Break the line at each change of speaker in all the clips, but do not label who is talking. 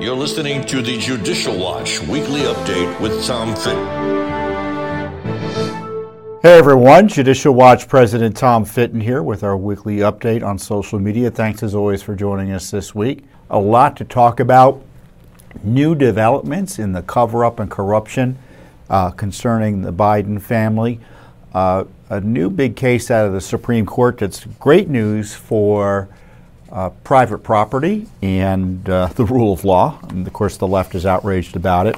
You're listening to the Judicial Watch Weekly Update with Tom Fitton.
Hey everyone, Judicial Watch President Tom Fitton here with our weekly update on social media. Thanks as always for joining us this week. A lot to talk about. New developments in the cover up and corruption uh, concerning the Biden family. Uh, a new big case out of the Supreme Court that's great news for uh, private property and uh, the rule of law. And of course, the left is outraged about it.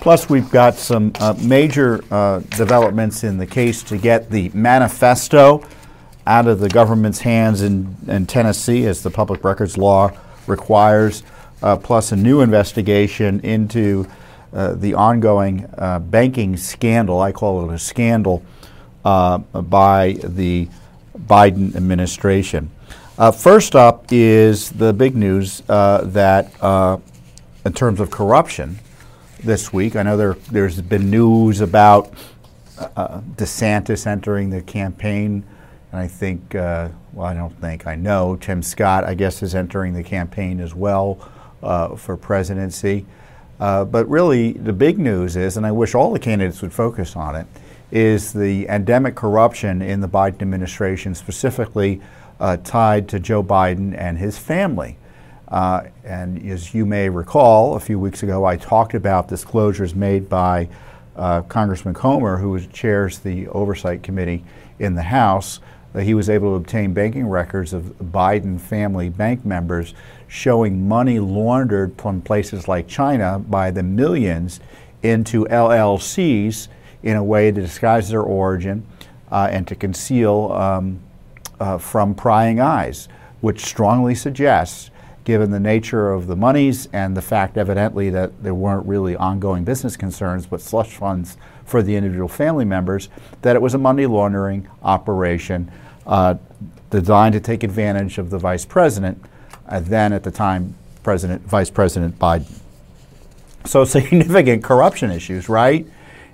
Plus, we've got some uh, major uh, developments in the case to get the manifesto out of the government's hands in, in Tennessee, as the public records law requires, uh, plus a new investigation into uh, the ongoing banking scandal. I call it a scandal by the Biden administration. Uh, first up is the big news uh, that, uh, in terms of corruption, this week, I know there, there's been news about uh, DeSantis entering the campaign, and I think, uh, well, I don't think, I know Tim Scott, I guess, is entering the campaign as well uh, for presidency. but really, the big news is, and I wish all the candidates would focus on it, is the endemic corruption in the Biden administration, specifically uh, tied to Joe Biden and his family. Uh, and as you may recall, a few weeks ago, I talked about disclosures made by uh, Congressman Comer, who chairs the Oversight Committee in the House. he was able to obtain banking records of Biden family bank members showing money laundered from places like China by the millions into LLCs in a way to disguise their origin uh, and to conceal um, uh, from prying eyes, which strongly suggests, given the nature of the monies and the fact evidently that there weren't really ongoing business concerns but slush funds for the individual family members, that it was a money laundering operation uh, designed to take advantage of the vice president, uh, then at the time, President, Vice President Biden. So significant corruption issues, right?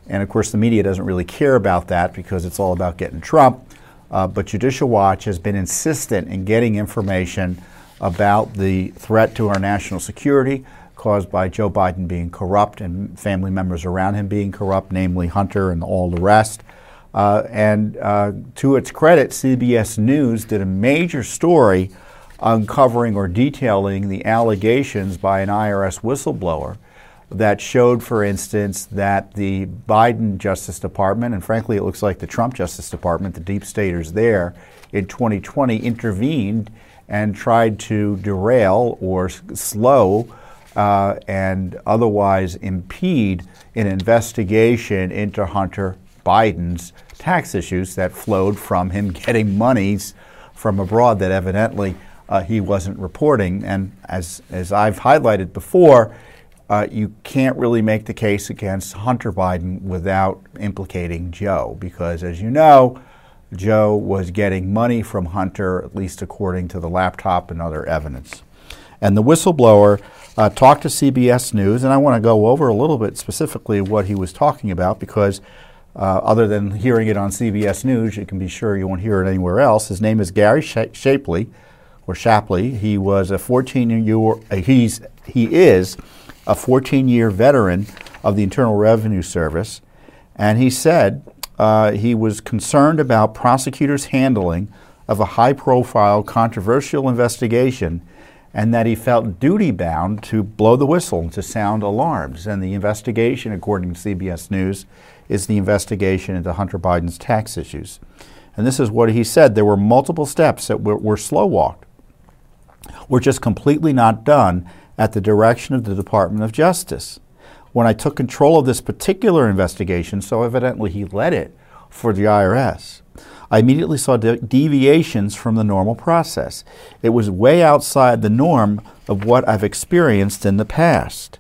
And of course, the media doesn't really care about that because it's all about getting Trump. Uh, but Judicial Watch has been insistent in getting information about the threat to our national security caused by Joe Biden being corrupt and family members around him being corrupt, namely Hunter and all the rest. Uh, and uh, to its credit, CBS News did a major story uncovering or detailing the allegations by an IRS whistleblower that showed, for instance, that the Biden Justice Department, and frankly, it looks like the Trump Justice Department, the deep staters there, in 2020 intervened and tried to derail or slow uh, and otherwise impede an investigation into Hunter Biden's tax issues that flowed from him getting monies from abroad that evidently uh, he wasn't reporting. And as, as I've highlighted before, uh, you can't really make the case against Hunter Biden without implicating Joe, because as you know, Joe was getting money from Hunter, at least according to the laptop and other evidence. And the whistleblower uh, talked to CBS News, and I want to go over a little bit specifically what he was talking about because uh, other than hearing it on CBS News, you can be sure you won't hear it anywhere else. His name is Gary Shapley, or Shapley. He was a 14 year, he's, he is a 14 year veteran of the Internal Revenue Service, and he said uh, he was concerned about prosecutors' handling of a high profile, controversial investigation, and that he felt duty bound to blow the whistle and to sound alarms. And the investigation, according to CBS News, is the investigation into Hunter Biden's tax issues. And this is what he said there were multiple steps that were, were slow walked, were just completely not done at the direction of the Department of Justice. When I took control of this particular investigation, so evidently he led it for the IRS, I immediately saw de- deviations from the normal process. It was way outside the norm of what I've experienced in the past.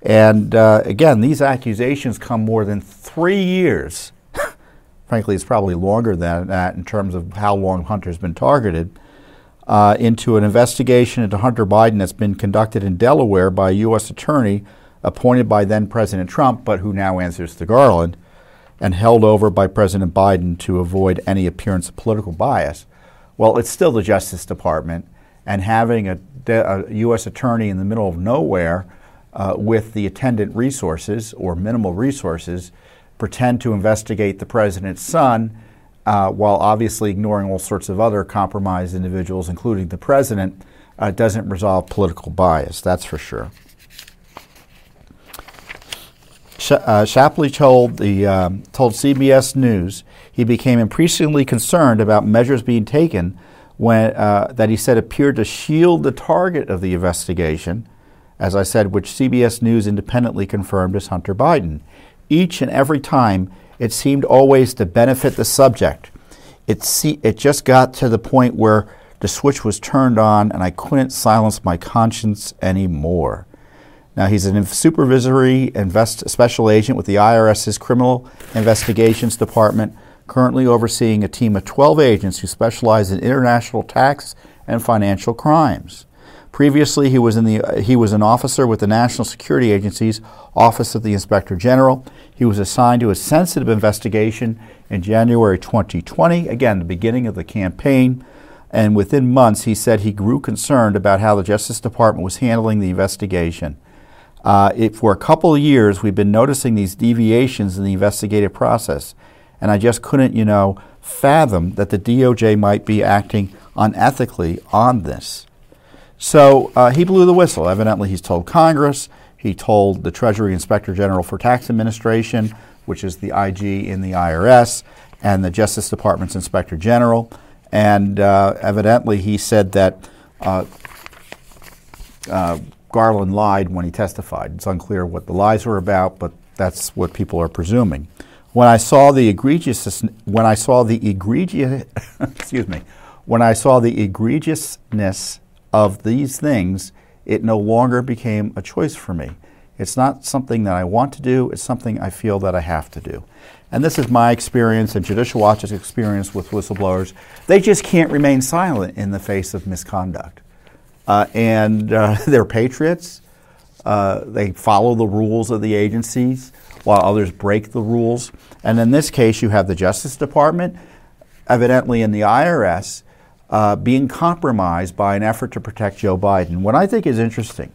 And uh, again, these accusations come more than three years. Frankly, it's probably longer than that in terms of how long Hunter's been targeted uh, into an investigation into Hunter Biden that's been conducted in Delaware by a U.S. attorney appointed by then President Trump, but who now answers to Garland, and held over by President Biden to avoid any appearance of political bias. Well, it's still the Justice Department, and having a a U.S. attorney in the middle of nowhere uh, with the attendant resources or minimal resources pretend to investigate the president's son uh, while obviously ignoring all sorts of other compromised individuals, including the president, uh, doesn't resolve political bias, that's for sure. Sh- uh, Shapley told, the, um, told CBS News he became increasingly concerned about measures being taken when, uh, that he said appeared to shield the target of the investigation, as I said, which CBS News independently confirmed as Hunter Biden. Each and every time, it seemed always to benefit the subject. It, it just got to the point where the switch was turned on and I couldn't silence my conscience anymore. Now, he's a supervisory invest, special agent with the IRS's Criminal Investigations Department, currently overseeing a team of 12 agents who specialize in international tax and financial crimes. Previously, he was, in the, uh, he was an officer with the National Security Agency's Office of the Inspector General. He was assigned to a sensitive investigation in January 2020, again, the beginning of the campaign. And within months, he said he grew concerned about how the Justice Department was handling the investigation. Uh, it, for a couple of years, we've been noticing these deviations in the investigative process, and I just couldn't, you know, fathom that the DOJ might be acting unethically on this. So uh, he blew the whistle. Evidently, he's told Congress, he told the Treasury Inspector General for Tax Administration, which is the IG in the IRS, and the Justice Department's Inspector General. And uh, evidently, he said that uh, uh Garland lied when he testified. It's unclear what the lies were about, but that's what people are presuming. When I saw the egregious, when I saw the egregious, excuse me, when I saw the egregiousness of these things, it no longer became a choice for me. It's not something that I want to do, it's something I feel that I have to do. And this is my experience and Judicial Watch's experience with whistleblowers. They just can't remain silent in the face of misconduct uh, and uh, they're patriots. Uh, they follow the rules of the agencies while others break the rules. And in this case, you have the Justice Department, evidently in the IRS, uh, being compromised by an effort to protect Joe Biden. What I think is interesting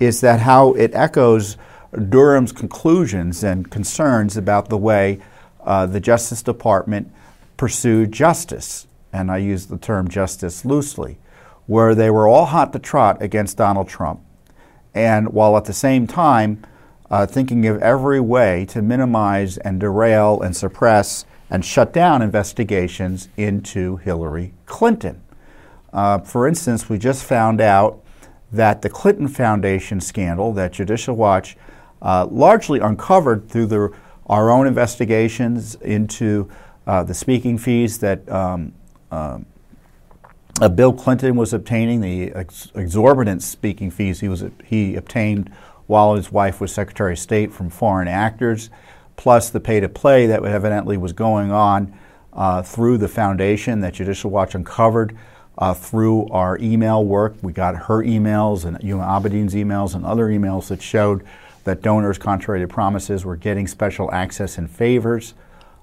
is that how it echoes Durham's conclusions and concerns about the way uh, the Justice Department pursued justice. And I use the term justice loosely where they were all hot to trot against Donald Trump, and while at the same time uh, thinking of every way to minimize and derail and suppress and shut down investigations into Hillary Clinton. Uh, for instance, we just found out that the Clinton Foundation scandal that Judicial Watch uh, largely uncovered through the, our own investigations into uh, the speaking fees that um, um uh, Bill Clinton was obtaining the ex- exorbitant speaking fees he was he obtained while his wife was Secretary of State from foreign actors, plus the pay to play that evidently was going on uh, through the foundation that Judicial Watch uncovered uh, through our email work. We got her emails and Huma Abedin's emails and other emails that showed that donors, contrary to promises, were getting special access and favors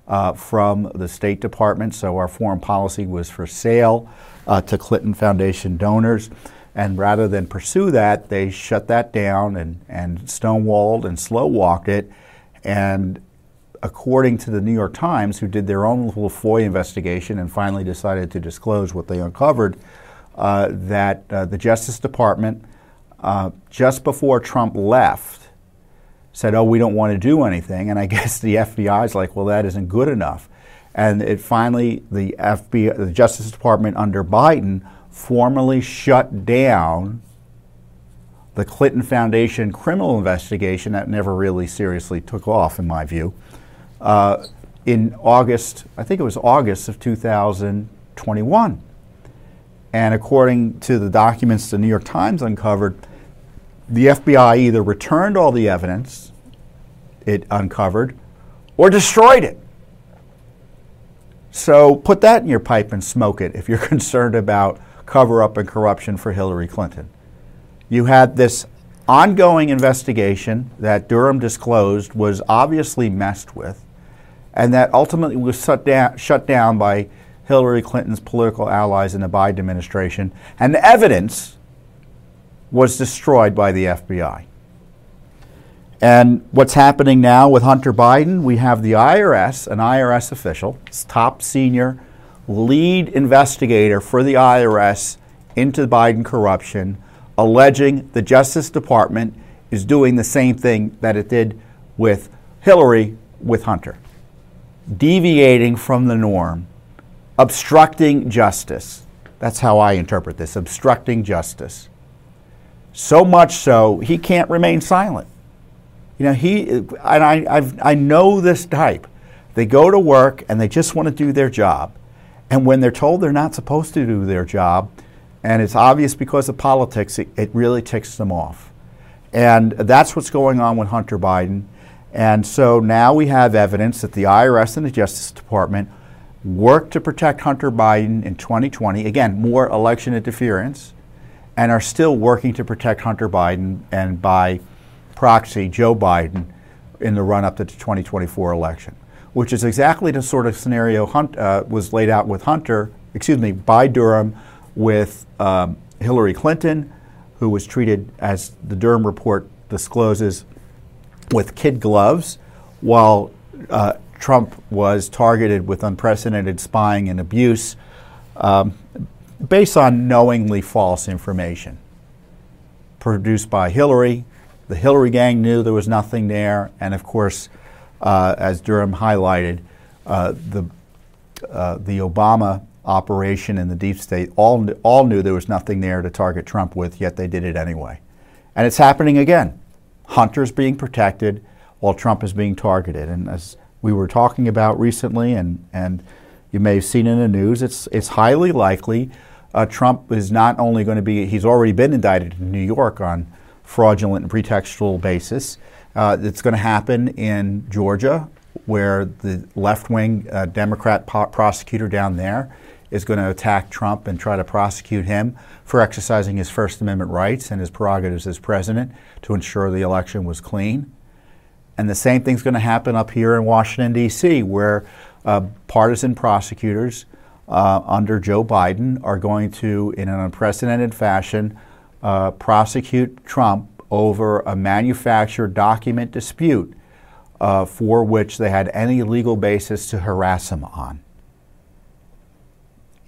uh, from the State Department. So our foreign policy was for sale uh, to Clinton Foundation donors. And rather than pursue that, they shut that down and, and stonewalled and slow walked it. And according to the New York Times, who did their own little FOIA investigation and finally decided to disclose what they uncovered, uh, that uh, the Justice Department, uh, just before Trump left, said, Oh, we don't want to do anything. And I guess the FBI is like, Well, that isn't good enough. And it finally, the FBI, the Justice Department under Biden, formally shut down the Clinton Foundation criminal investigation that never really seriously took off, in my view. Uh, in August, I think it was August of 2021. And according to the documents the New York Times uncovered, the FBI either returned all the evidence it uncovered or destroyed it. So put that in your pipe and smoke it if you're concerned about cover up and corruption for Hillary Clinton. You had this ongoing investigation that Durham disclosed was obviously messed with, and that ultimately was shut down, shut down by Hillary Clinton's political allies in the Biden administration. And the evidence was destroyed by the FBI. And what's happening now with Hunter Biden? We have the IRS, an IRS official, top senior lead investigator for the IRS into Biden corruption, alleging the Justice Department is doing the same thing that it did with Hillary with Hunter, deviating from the norm, obstructing justice. That's how I interpret this obstructing justice. So much so, he can't remain silent. You know, he, and I, I've, I know this type. They go to work and they just want to do their job. And when they're told they're not supposed to do their job, and it's obvious because of politics, it, it really ticks them off. And that's what's going on with Hunter Biden. And so now we have evidence that the IRS and the Justice Department worked to protect Hunter Biden in 2020. Again, more election interference, and are still working to protect Hunter Biden and by proxy Joe Biden in the run up to the 2024 election, which is exactly the sort of scenario Hunt, uh, was laid out with Hunter, excuse me, by Durham with um, Hillary Clinton, who was treated, as the Durham report discloses, with kid gloves, while uh, Trump was targeted with unprecedented spying and abuse um, based on knowingly false information produced by Hillary. The Hillary gang knew there was nothing there, and of course, uh, as Durham highlighted, uh, the uh, the Obama operation in the deep state all all knew there was nothing there to target Trump with, yet they did it anyway, and it's happening again. Hunter's being protected while Trump is being targeted, and as we were talking about recently, and, and you may have seen in the news, it's, it's highly likely uh, Trump is not only going to be, he's already been indicted in New York on fraudulent and pretextual basis. Uh, it's going to happen in Georgia, where the left wing uh, Democrat po- prosecutor down there is going to attack Trump and try to prosecute him for exercising his First Amendment rights and his prerogatives as president to ensure the election was clean. And the same thing's going to happen up here in Washington, D.C., where uh, partisan prosecutors uh, under Joe Biden are going to, in an unprecedented fashion, uh, prosecute Trump over a manufactured document dispute uh, for which they had any legal basis to harass him on.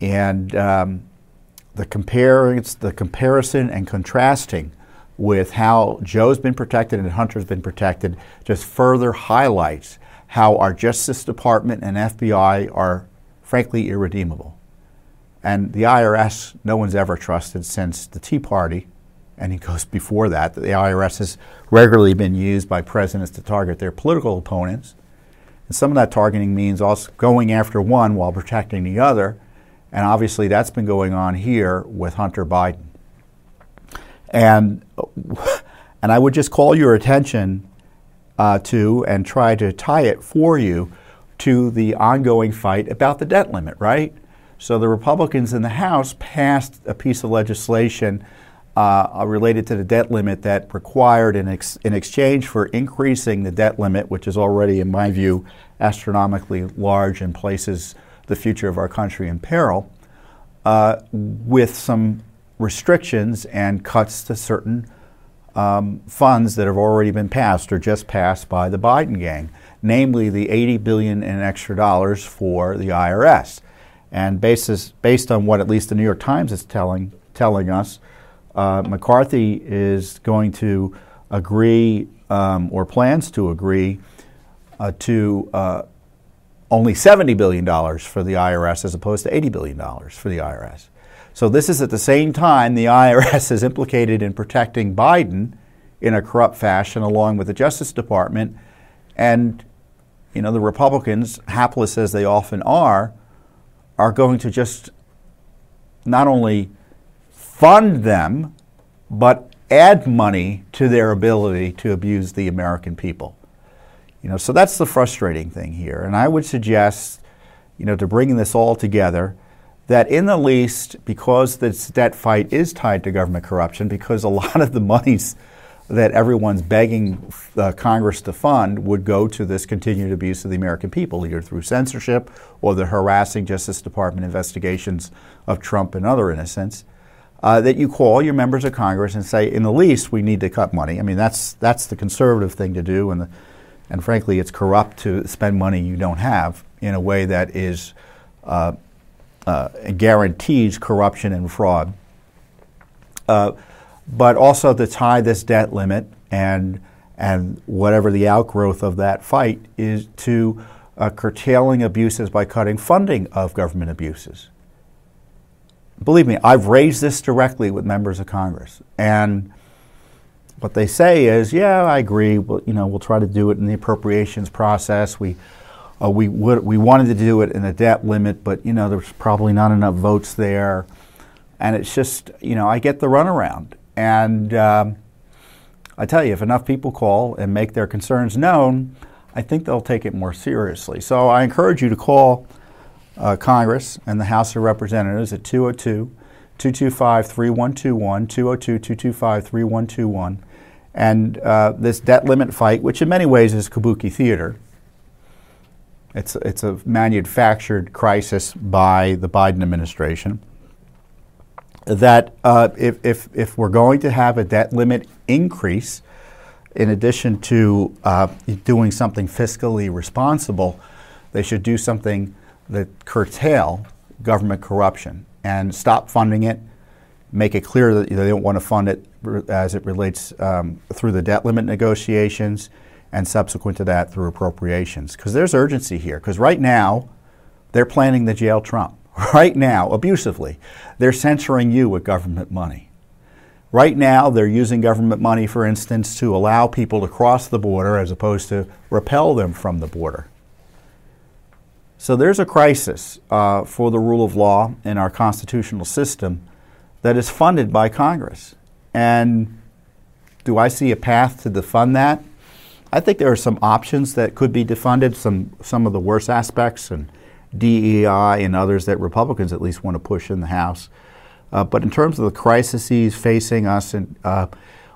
And um, the, compare, the comparison and contrasting with how Joe's been protected and Hunter's been protected just further highlights how our Justice Department and FBI are frankly irredeemable. And the IRS, no one's ever trusted since the Tea Party, and it goes before that. The IRS has regularly been used by presidents to target their political opponents. And some of that targeting means also going after one while protecting the other. And obviously, that's been going on here with Hunter Biden. And, and I would just call your attention uh, to and try to tie it for you to the ongoing fight about the debt limit, right? So the Republicans in the House passed a piece of legislation uh, related to the debt limit that required, in, ex- in exchange for increasing the debt limit, which is already, in my view, astronomically large in places the future of our country in peril, uh, with some restrictions and cuts to certain um, funds that have already been passed or just passed by the Biden gang, namely the 80 billion in extra dollars for the IRS. And basis, based on what at least the New York Times is telling telling us, uh, McCarthy is going to agree um, or plans to agree uh, to uh, only $70 billion for the IRS as opposed to $80 billion for the IRS. So this is at the same time the IRS is implicated in protecting Biden in a corrupt fashion along with the Justice Department. And, you know, the Republicans, hapless as they often are, are going to just not only fund them, but add money to their ability to abuse the American people. You know, so that's the frustrating thing here. And I would suggest, you know, to bring this all together, that in the least, because this debt fight is tied to government corruption, because a lot of the monies that everyone's begging uh, Congress to fund would go to this continued abuse of the American people, either through censorship or the harassing Justice Department investigations of Trump and other innocents. uh, that you call your members of Congress and say, in the least, we need to cut money. I mean, that's that's the conservative thing to do, and the, and frankly, it's corrupt to spend money you don't have in a way that is uh, uh, guarantees corruption and fraud. Uh, but also to tie this debt limit and and whatever the outgrowth of that fight is to curtailing abuses by cutting funding of government abuses. Believe me, I've raised this directly with members of Congress, and what they say is, "Yeah, I agree. Well, you know, we'll try to do it in the appropriations process. We uh, we would, we wanted to do it in a debt limit, but you know, there's probably not enough votes there, and it's just you know, I get the runaround, and um, I tell you, if enough people call and make their concerns known, I think they'll take it more seriously. So I encourage you to call uh, Congress and the House of Representatives at 202 225 3121, 202 225 3121. And uh, this debt limit fight, which in many ways is kabuki theater, it's, it's a manufactured crisis by the Biden administration. That uh, if, if, if we're going to have a debt limit increase, in addition to uh, doing something fiscally responsible, they should do something that curtail government corruption and stop funding it, make it clear that they don't want to fund it as it relates um, through the debt limit negotiations and subsequent to that through appropriations. Because there's urgency here. Because right now, they're planning to jail Trump. Right now, abusively, they're censoring you with government money. Right now, they're using government money, for instance, to allow people to cross the border as opposed to repel them from the border. So there's a crisis uh, for the rule of law in our constitutional system that is funded by Congress. And do I see a path to defund that? I think there are some options that could be defunded, some, some of the worst aspects, and DEI and others that Republicans at least want to push in the House. Uh, but in terms of the crises facing us and, uh,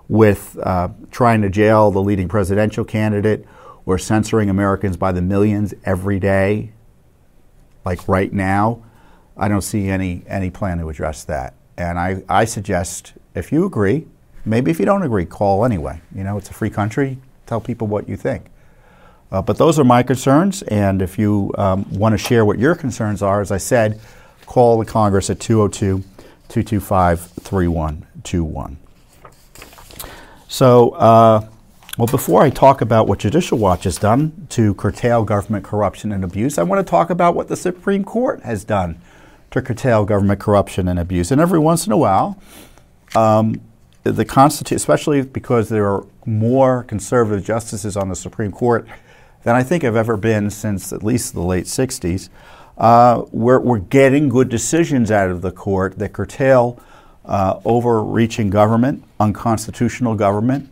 with uh, trying to jail the leading presidential candidate or censoring Americans by the millions every day, like right now, I don't see any, any plan to address that. And I, I suggest if you agree, maybe if you don't agree, call anyway. You know, it's a free country tell people what you think. Uh, but those are my concerns, and if you um, want to share what your concerns are, as I said, call the Congress at 202 225 3121. So, uh, well, before I talk about what Judicial Watch has done to curtail government corruption and abuse, I want to talk about what the Supreme Court has done to curtail government corruption and abuse. And every once in a while, um, the Constitution, especially because there are more conservative justices on the Supreme Court than I think have ever been since at least the late 60s, uh, we're, we're getting good decisions out of the court that curtail uh, overreaching government, unconstitutional government,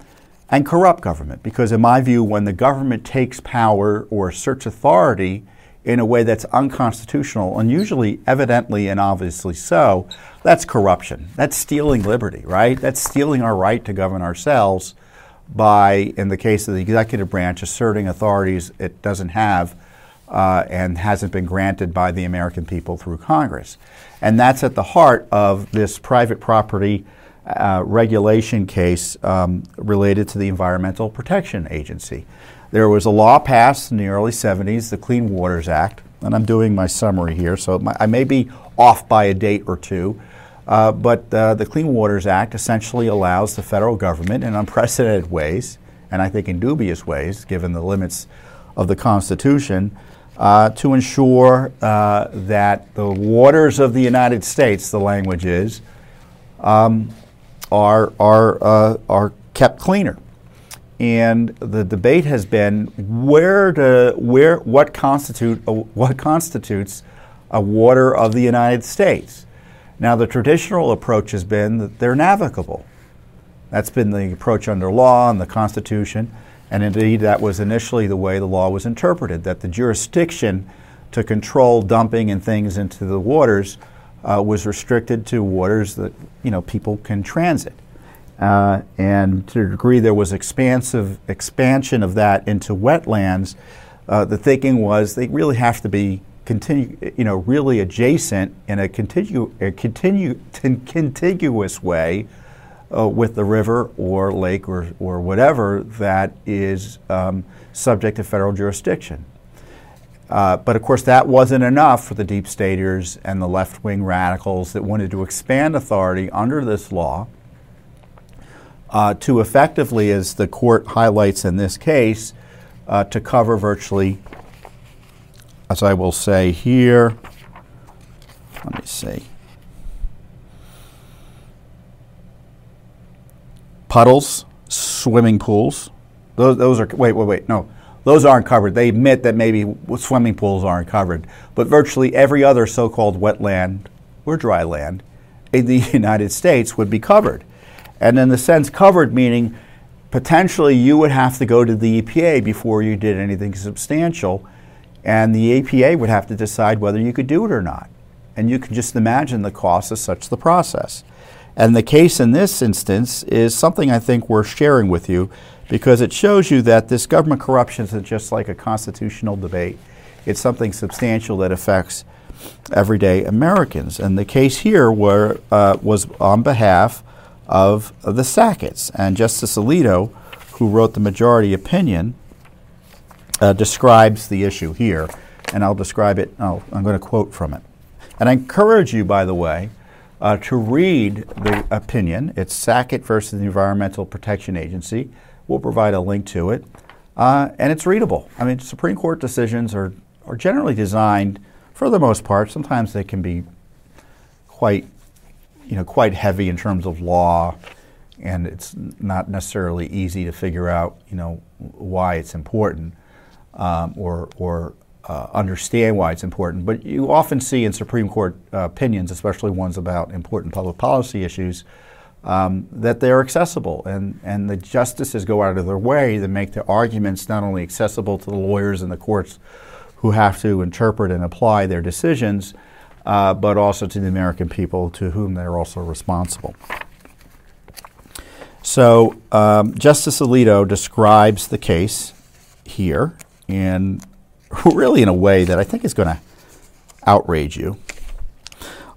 and corrupt government. Because, in my view, when the government takes power or asserts authority in a way that's unconstitutional, and usually evidently and obviously so, that's corruption. That's stealing liberty, right? That's stealing our right to govern ourselves by, in the case of the executive branch, asserting authorities it doesn't have uh, and hasn't been granted by the American people through Congress. And that's at the heart of this private property uh, regulation case um, related to the Environmental Protection Agency. There was a law passed in the early 70s, the Clean Waters Act, and I'm doing my summary here, so I may be off by a date or two. Uh, but uh, the Clean Waters Act essentially allows the federal government in unprecedented ways, and I think in dubious ways, given the limits of the Constitution, uh, to ensure uh, that the waters of the United States, the language is, um, are, are, uh, are kept cleaner. And the debate has been where to, where, what, constitute, what constitutes a water of the United States. Now, the traditional approach has been that they're navigable. That's been the approach under law and the Constitution, and indeed that was initially the way the law was interpreted, that the jurisdiction to control dumping and things into the waters uh, was restricted to waters that you know people can transit. Uh, and to a degree there was expansive expansion of that into wetlands, uh, the thinking was they really have to be you know, really adjacent in a, continu- a continu- contiguous way uh, with the river or lake or, or whatever that is um, subject to federal jurisdiction. Uh, but of course, that wasn't enough for the deep staters and the left wing radicals that wanted to expand authority under this law uh, to effectively, as the court highlights in this case, uh, to cover virtually, as I will say here, let me see. Puddles, swimming pools. Those, those are, wait, wait, wait, no. Those aren't covered. They admit that maybe swimming pools aren't covered. But virtually every other so called wetland or dry land in the United States would be covered. And in the sense covered, meaning potentially you would have to go to the EPA before you did anything substantial, and the EPA would have to decide whether you could do it or not. And you can just imagine the cost of such the process. And the case in this instance is something I think worth sharing with you because it shows you that this government corruption isn't just like a constitutional debate. It's something substantial that affects everyday Americans. And the case here were, uh, was on behalf of, the Sacketts. And Justice Alito, who wrote the majority opinion, uh, describes the issue here. And I'll describe it, oh, I'm going to quote from it. And I encourage you, by the way, uh, to read the opinion. It's Sackett versus the Environmental Protection Agency. We'll provide a link to it. Uh, and it's readable. I mean, Supreme Court decisions are, are generally designed, for the most part, sometimes they can be quite, you know, quite heavy in terms of law, and it's not necessarily easy to figure out, you know, why it's important um, or, or uh, understand why it's important. But you often see in Supreme Court uh, opinions, especially ones about important public policy issues, um, that they're accessible, and, and the justices go out of their way to make the arguments not only accessible to the lawyers and the courts who have to interpret and apply their decisions, uh, but also to the American people to whom they're also responsible. So, um, Justice Alito describes the case here, and really in a way that I think is going to outrage you.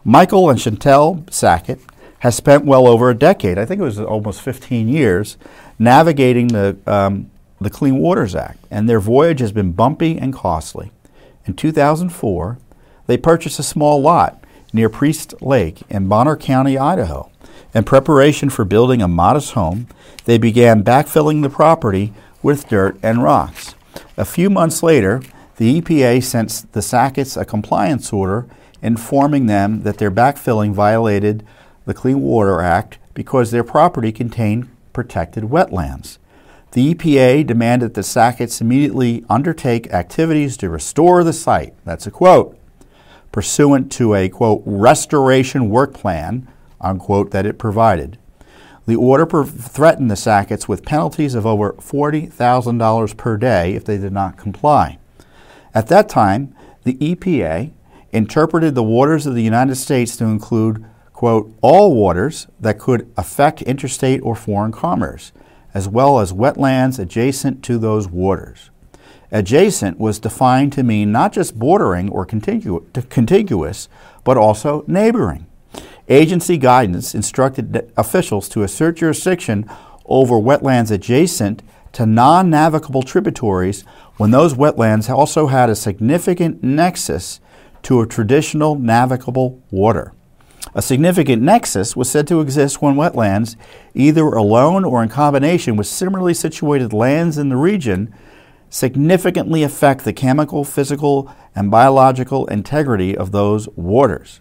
Michael and Chantell Sackett has spent well over a decade, I think it was almost 15 years, navigating the, um, the Clean Waters Act, and their voyage has been bumpy and costly. In 2004, they purchased a small lot near Priest Lake in Bonner County, Idaho. In preparation for building a modest home, they began backfilling the property with dirt and rocks. A few months later, the EPA sent the Sacketts a compliance order informing them that their backfilling violated the Clean Water Act because their property contained protected wetlands. The EPA demanded that the Sacketts immediately undertake activities to restore the site. That's a quote. Pursuant to a quote restoration work plan, unquote, that it provided. The order threatened the Sacketts with penalties of over $40,000 per day if they did not comply. At that time, the EPA interpreted the waters of the United States to include quote, all waters that could affect interstate or foreign commerce, as well as wetlands adjacent to those waters. Adjacent was defined to mean not just bordering or contigu- contiguous, but also neighboring. Agency guidance instructed officials to assert jurisdiction over wetlands adjacent to non navigable tributaries when those wetlands also had a significant nexus to a traditional navigable water. A significant nexus was said to exist when wetlands, either alone or in combination with similarly situated lands in the region, significantly affect the chemical, physical, and biological integrity of those waters.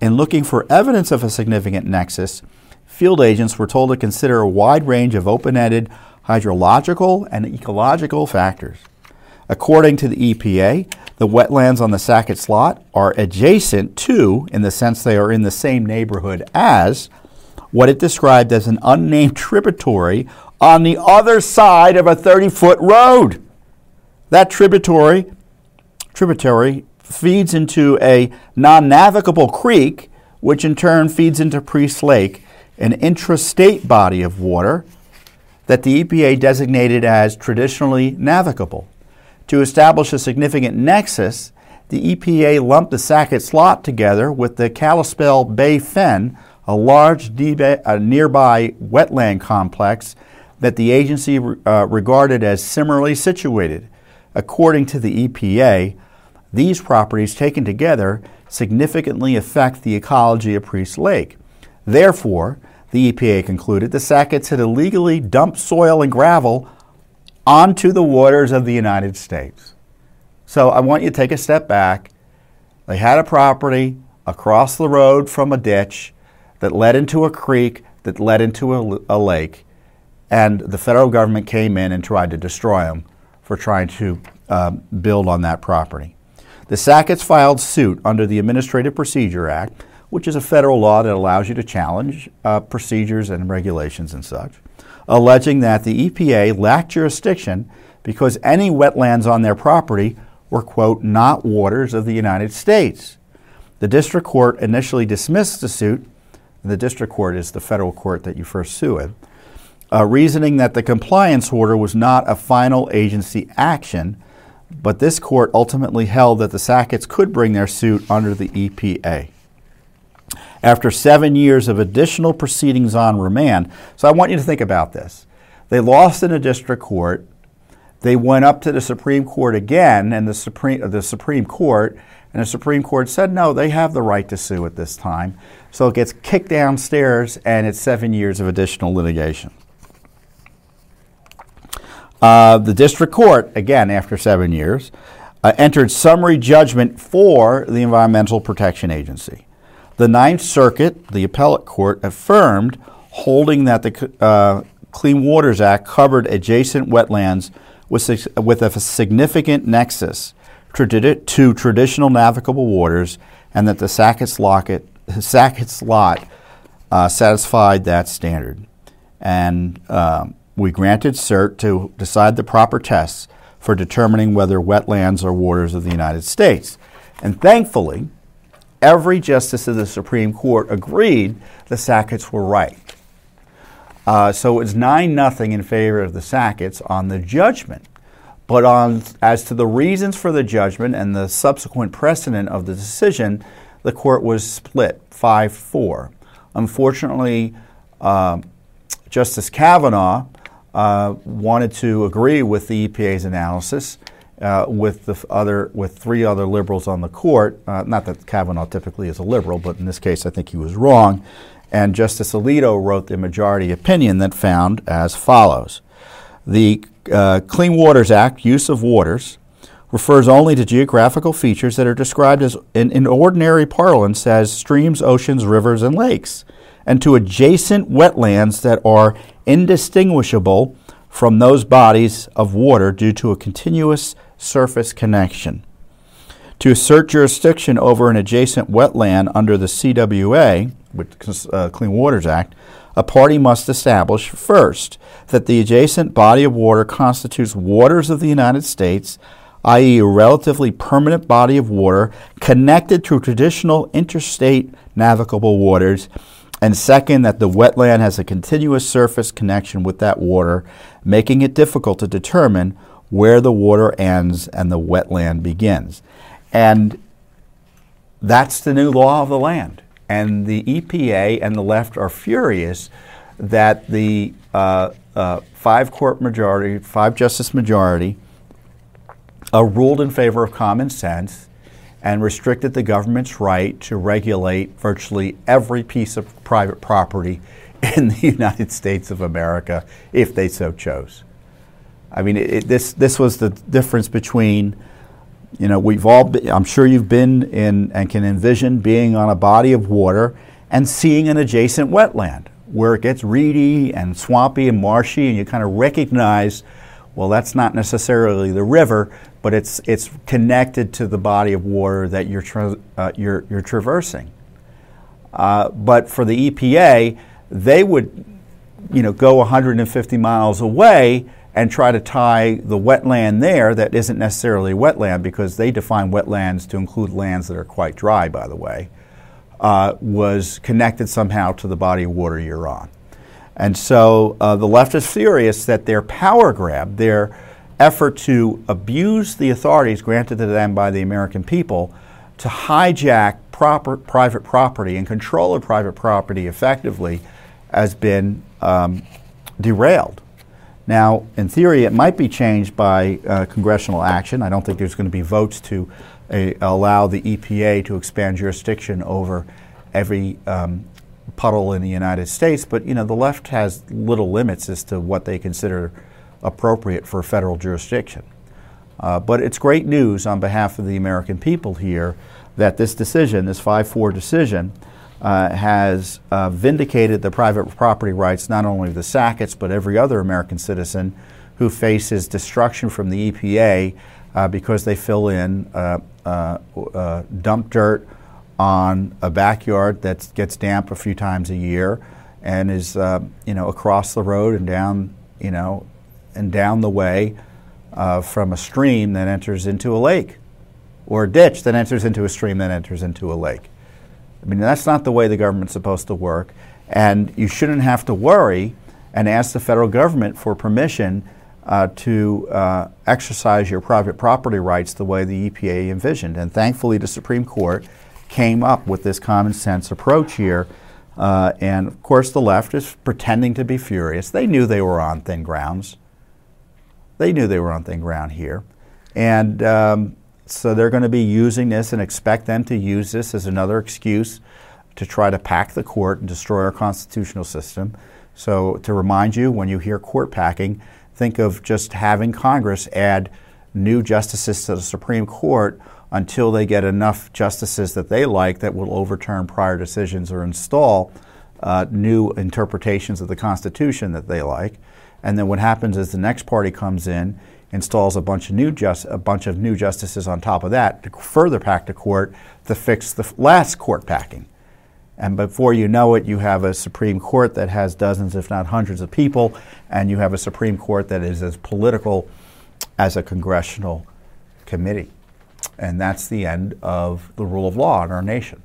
In looking for evidence of a significant nexus, field agents were told to consider a wide range of open ended hydrological and ecological factors. According to the EPA, the wetlands on the Sackett's lot are adjacent to, in the sense they are in the same neighborhood as, what it described as an unnamed tributary on the other side of a 30 foot road. That tributary, tributary feeds into a non navigable creek, which in turn feeds into Priest Lake, an intrastate body of water that the EPA designated as traditionally navigable. To establish a significant nexus, the EPA lumped the Sackett's lot together with the Kalispell Bay Fen, a large nearby wetland complex that the agency uh, regarded as similarly situated. According to the EPA, these properties taken together significantly affect the ecology of Priest Lake. Therefore, the EPA concluded the Sacketts had illegally dumped soil and gravel onto the waters of the United States. So I want you to take a step back. They had a property across the road from a ditch that led into a creek that led into a, a lake, and the federal government came in and tried to destroy them for trying to um, build on that property. The Sacketts filed suit under the Administrative Procedure Act, which is a federal law that allows you to challenge uh, procedures and regulations and such, alleging that the EPA lacked jurisdiction because any wetlands on their property were, quote, not waters of the United States. The district court initially dismissed the suit. The district court is the federal court that you first sue in, uh, reasoning that the compliance order was not a final agency action, but this court ultimately held that the Sacketts could bring their suit under the EPA. After seven years of additional proceedings on remand, so I want you to think about this. They lost in a district court they went up to the Supreme Court again, and the Supreme, the Supreme Court, and the Supreme Court said no, they have the right to sue at this time. So it gets kicked downstairs, and it's seven years of additional litigation. Uh, the district court, again after seven years, uh, entered summary judgment for the Environmental Protection Agency. The Ninth Circuit, the appellate court, affirmed, holding that the uh, Clean Waters Act covered adjacent wetlands with, with a significant nexus to traditional navigable waters and that the Sackett's, Sackett's lot uh, satisfied that standard. And um, we granted cert to decide the proper tests for determining whether wetlands are waters of the United States. And thankfully, every justice of the Supreme Court agreed the Sacketts were right. Uh, so it's 9 nothing in favor of the Sacketts on the judgment. But on, as to the reasons for the judgment and the subsequent precedent of the decision, the court was split 5 4. Unfortunately, uh, Justice Kavanaugh uh, wanted to agree with the EPA's analysis. Uh, with the other, with three other liberals on the court, uh, not that Kavanaugh typically is a liberal, but in this case, I think he was wrong. And Justice Alito wrote the majority opinion that found as follows The uh, Clean Waters Act, use of waters, refers only to geographical features that are described as, in, in ordinary parlance, as streams, oceans, rivers, and lakes, and to adjacent wetlands that are indistinguishable from those bodies of water due to a continuous surface connection. To assert jurisdiction over an adjacent wetland under the CWA, which uh, Clean Waters Act, a party must establish first that the adjacent body of water constitutes waters of the United States, i.e., a relatively permanent body of water connected to traditional interstate navigable waters, and second, that the wetland has a continuous surface connection with that water, making it difficult to determine where the water ends and the wetland begins. And that's the new law of the land. And the EPA and the left are furious that the uh, uh, five court majority, five justice majority, uh, ruled in favor of common sense and restricted the government's right to regulate virtually every piece of private property in the United States of America if they so chose. I mean, it, it, this, this was the difference between you know, we've all, been, I'm sure you've been in and can envision being on a body of water and seeing an adjacent wetland where it gets reedy and swampy and marshy, and you kind of recognize, well, that's not necessarily the river, but it's it's connected to the body of water that you're tra- uh, you're, you're traversing. Uh, but for the EPA, they would, you know, go 150 miles away and try to tie the wetland there that isn't necessarily wetland because they define wetlands to include lands that are quite dry, by the way, uh, was connected somehow to the body of water you're on. And so uh, the left is furious that their power grab, their effort to abuse the authorities granted to them by the American people to hijack proper, private property and control of private property effectively has been um, derailed. Now, in theory, it might be changed by uh, congressional action. I don't think there's going to be votes to allow the EPA to expand jurisdiction over every um, puddle in the United States. But you know, the left has little limits as to what they consider appropriate for federal jurisdiction. Uh, but it's great news on behalf of the American people here that this decision, this 5 4 decision, uh, has uh, vindicated the private property rights not only of the Sacketts but every other American citizen who faces destruction from the EPA uh, because they fill in uh, uh, dump dirt on a backyard that gets damp a few times a year and is you know across the road and down you know and down the way from a stream that enters into a lake or a ditch that enters into a stream that enters into a lake. I mean, that's not the way the government's supposed to work. And you shouldn't have to worry and ask the federal government for permission uh, to uh, exercise your private property rights the way the EPA envisioned. And thankfully, the Supreme Court came up with this common sense approach here. Uh, and of course, the left is pretending to be furious. They knew they were on thin grounds. They knew they were on thin ground here. And um, so they're going to be using this and expect them to use this as another excuse to try to pack the court and destroy our constitutional system. So, to remind you, when you hear court packing, think of just having Congress add new justices to the Supreme Court until they get enough justices that they like that will overturn prior decisions or install uh, new interpretations of the Constitution that they like. And then what happens is the next party comes in installs a bunch of new just a bunch of new justices on top of that to further pack the court to fix the last court packing. And before you know it, you have a Supreme Court that has dozens, if not hundreds, of people, and you have a Supreme Court that is as political as a congressional committee. And that's the end of the rule of law in our nation.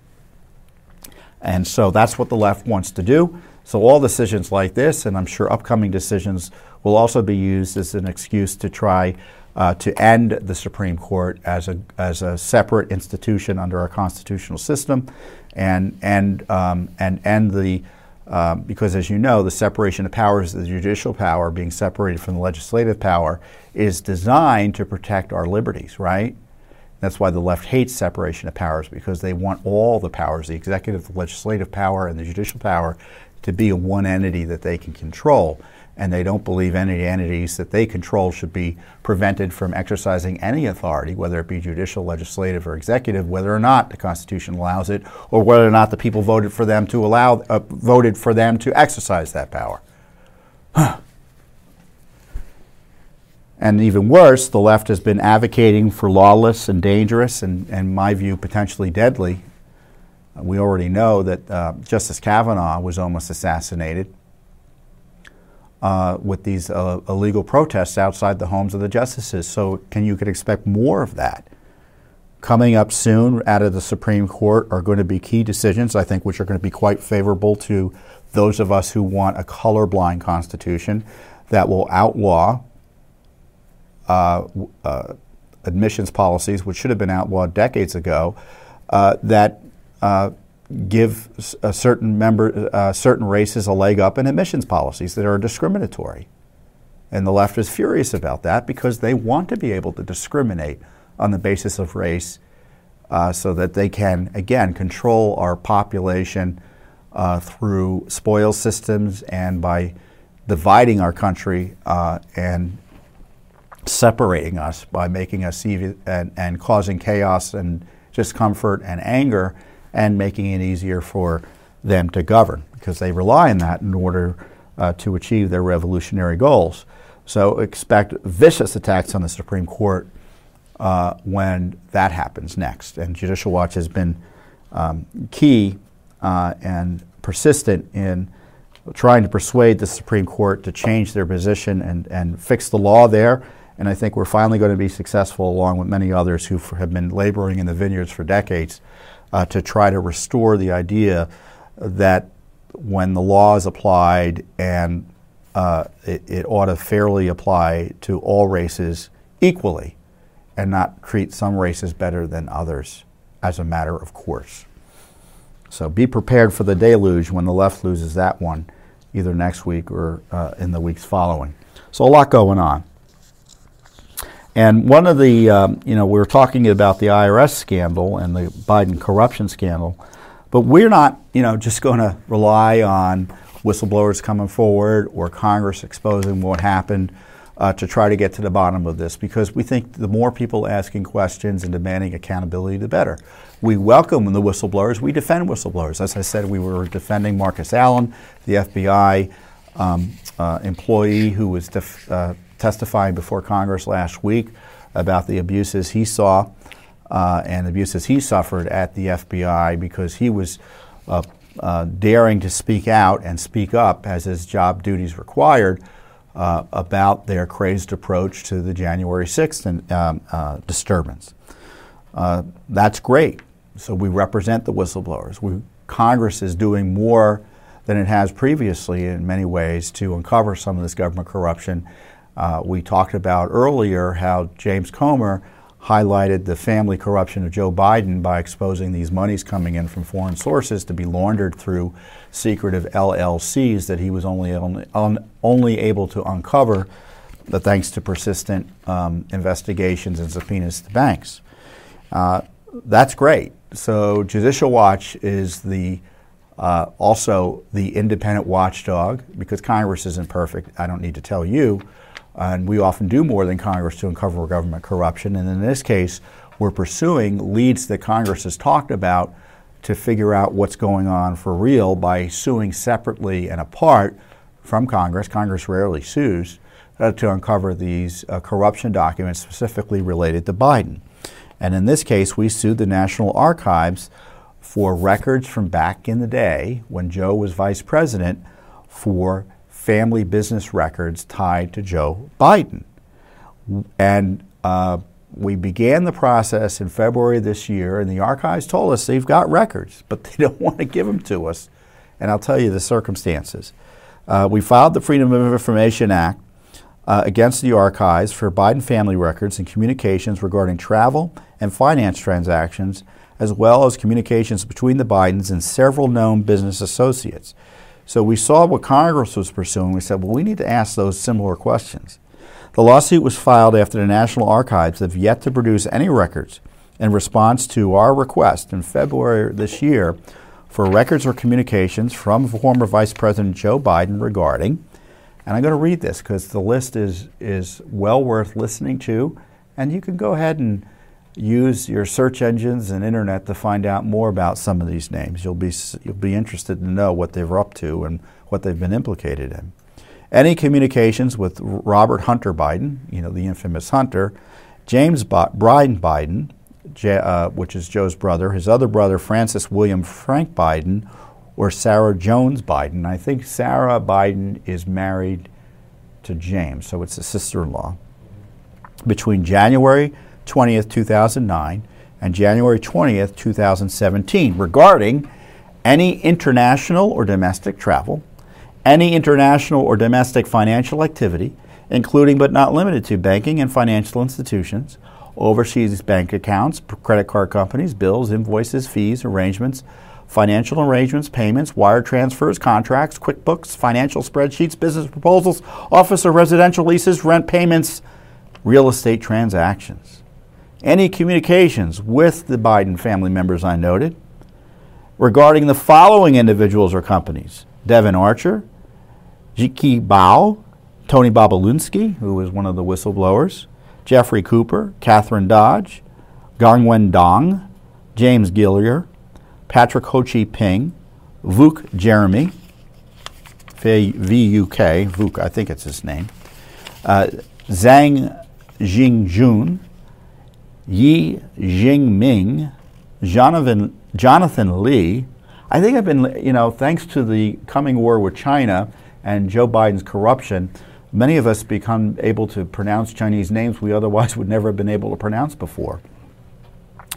And so that's what the left wants to do. So all decisions like this, and I'm sure upcoming decisions, will also be used as an excuse to try uh, to end the Supreme Court as a, as a separate institution under our constitutional system and, and, um, and end the, uh, because as you know, the separation of powers, the judicial power being separated from the legislative power, is designed to protect our liberties, right? That's why the left hates separation of powers because they want all the powers, the executive, the legislative power, and the judicial power, to be a one entity that they can control and they don't believe any entities that they control should be prevented from exercising any authority, whether it be judicial, legislative, or executive, whether or not the Constitution allows it, or whether or not the people voted for them to allow uh, voted for them to exercise that power. and even worse, the left has been advocating for lawless and dangerous, and in my view, potentially deadly. We already know that uh, Justice Kavanaugh was almost assassinated uh, with these uh, illegal protests outside the homes of the justices. So, can you could expect more of that? Coming up soon out of the Supreme Court are going to be key decisions, I think, which are going to be quite favorable to those of us who want a colorblind constitution that will outlaw uh, uh admissions policies, which should have been outlawed decades ago, uh, that uh, give certain member, uh, certain races a leg up in admissions policies that are discriminatory. And the left is furious about that because they want to be able to discriminate on the basis of race uh, so that they can, again, control our population uh, through spoil systems and by dividing our country uh, and separating us by making us and, and causing chaos and discomfort and anger and making it easier for them to govern because they rely on that in order uh, to achieve their revolutionary goals. So expect vicious attacks on the Supreme Court uh, when that happens next. And Judicial Watch has been um, key uh, and persistent in trying to persuade the Supreme Court to change their position and, and fix the law there. And I think we're finally going to be successful, along with many others who have been laboring in the vineyards for decades, uh, to try to restore the idea that when the law is applied and uh, it, it ought to fairly apply to all races equally and not treat some races better than others as a matter of course. So be prepared for the deluge when the left loses that one, either next week or uh, in the weeks following. So a lot going on. And one of the, um, you know, we were talking about the IRS scandal and the Biden corruption scandal, but we're not, you know, just going to rely on whistleblowers coming forward or Congress exposing what happened uh, to try to get to the bottom of this because we think the more people asking questions and demanding accountability, the better. We welcome the whistleblowers. We defend whistleblowers. As I said, we were defending Marcus Allen, the FBI um, uh, employee who was def- uh, testifying before Congress last week about the abuses he saw uh, and abuses he suffered at the FBI because he was uh, uh, daring to speak out and speak up as his job duties required uh, about their crazed approach to the January 6th and, um, uh, disturbance. Uh, that's great. So we represent the whistleblowers. We, Congress is doing more than it has previously in many ways to uncover some of this government corruption. Uh, we talked about earlier how James Comer highlighted the family corruption of Joe Biden by exposing these monies coming in from foreign sources to be laundered through secretive LLCs that he was only only, only able to uncover thanks to persistent um, investigations and subpoenas to banks. Uh, that's great. So Judicial Watch is the uh, also the independent watchdog because Congress isn't perfect. I don't need to tell you and we often do more than Congress to uncover government corruption. And in this case, we're pursuing leads that Congress has talked about to figure out what's going on for real by suing separately and apart from Congress. Congress rarely sues uh, to uncover these uh, corruption documents specifically related to Biden. And in this case, we sued the National Archives for records from back in the day when Joe was vice president for family business records tied to Joe Biden. And uh, we began the process in February this year, and the archives told us they've got records, but they don't want to give them to us. And I'll tell you the circumstances. Uh, we filed the Freedom of Information Act uh, against the archives for Biden family records and communications regarding travel and finance transactions, as well as communications between the Bidens and several known business associates. So we saw what Congress was pursuing. We said, well, we need to ask those similar questions. The lawsuit was filed after the National Archives have yet to produce any records in response to our request in February this year for records or communications from former Vice President Joe Biden regarding, and I'm going to read this because the list is, is well worth listening to, and you can go ahead and use your search engines and internet to find out more about some of these names. You'll be, you'll be interested to know what they're up to and what they've been implicated in. Any communications with Robert Hunter Biden, you know, the infamous Hunter, James B- Brian Biden, J- uh, which is Joe's brother, his other brother, Francis William Frank Biden, or Sarah Jones Biden. I think Sarah Biden is married to James, so it's a sister in law. Between January 20th, 2009, and January 20th, 2017, regarding any international or domestic travel, any international or domestic financial activity, including but not limited to banking and financial institutions, overseas bank accounts, credit card companies, bills, invoices, fees, arrangements, financial arrangements, payments, wire transfers, contracts, QuickBooks, financial spreadsheets, business proposals, office or residential leases, rent payments, real estate transactions any communications with the Biden family members I noted regarding the following individuals or companies Devon Archer, Jiki Bao, Tony Bobulinski, who was one of the whistleblowers, Jeffrey Cooper, Catherine Dodge, Gangwen Dong, James Gilliar, Patrick Ho Chi Ping, Vuk Jeremy, V-U-K, Vuk, I think it's his name, uh, Zhang Jingjun, Yi Jingming, Jonathan, Jonathan Li. I think I've been, you know, thanks to the coming war with China and Joe Biden's corruption, many of us become able to pronounce Chinese names we otherwise would never have been able to pronounce before.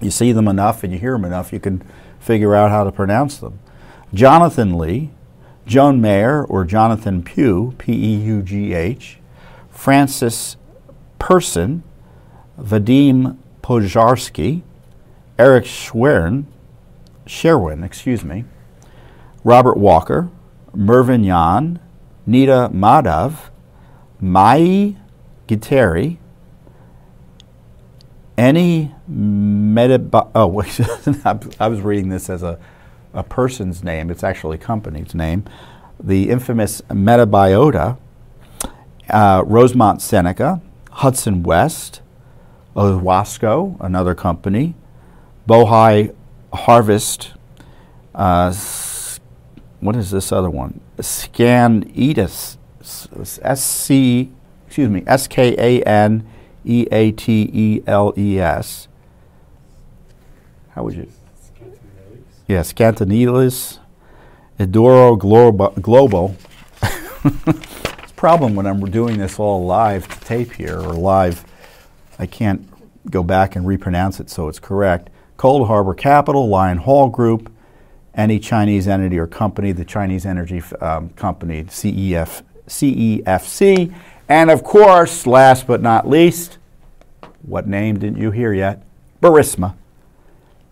You see them enough and you hear them enough, you can figure out how to pronounce them. Jonathan Li, Joan Mayer or Jonathan Pugh, P E U G H, Francis Person, Vadim Pojarsky, Eric Schwerin, Sherwin, excuse me, Robert Walker, Mervyn Yan, Nita Madhav, Mai Giteri, any Medib- oh I was reading this as a, a person's name. It's actually a company's name. The infamous Metabiota, uh, Rosemont Seneca, Hudson West, Owasco, another company, Bohai Harvest, uh, what is this other one? Scaneatus, S C, excuse me, S K A N E A T E L E S. How would you? Yeah, Scantinelis, Edoro Global. Global. it's a problem when I'm doing this all live to tape here or live. I can't go back and repronounce it so it's correct. Cold Harbor Capital, Lion Hall Group, any Chinese entity or company, the Chinese Energy um, Company, CEF, CEFC, and of course, last but not least, what name didn't you hear yet? Burisma.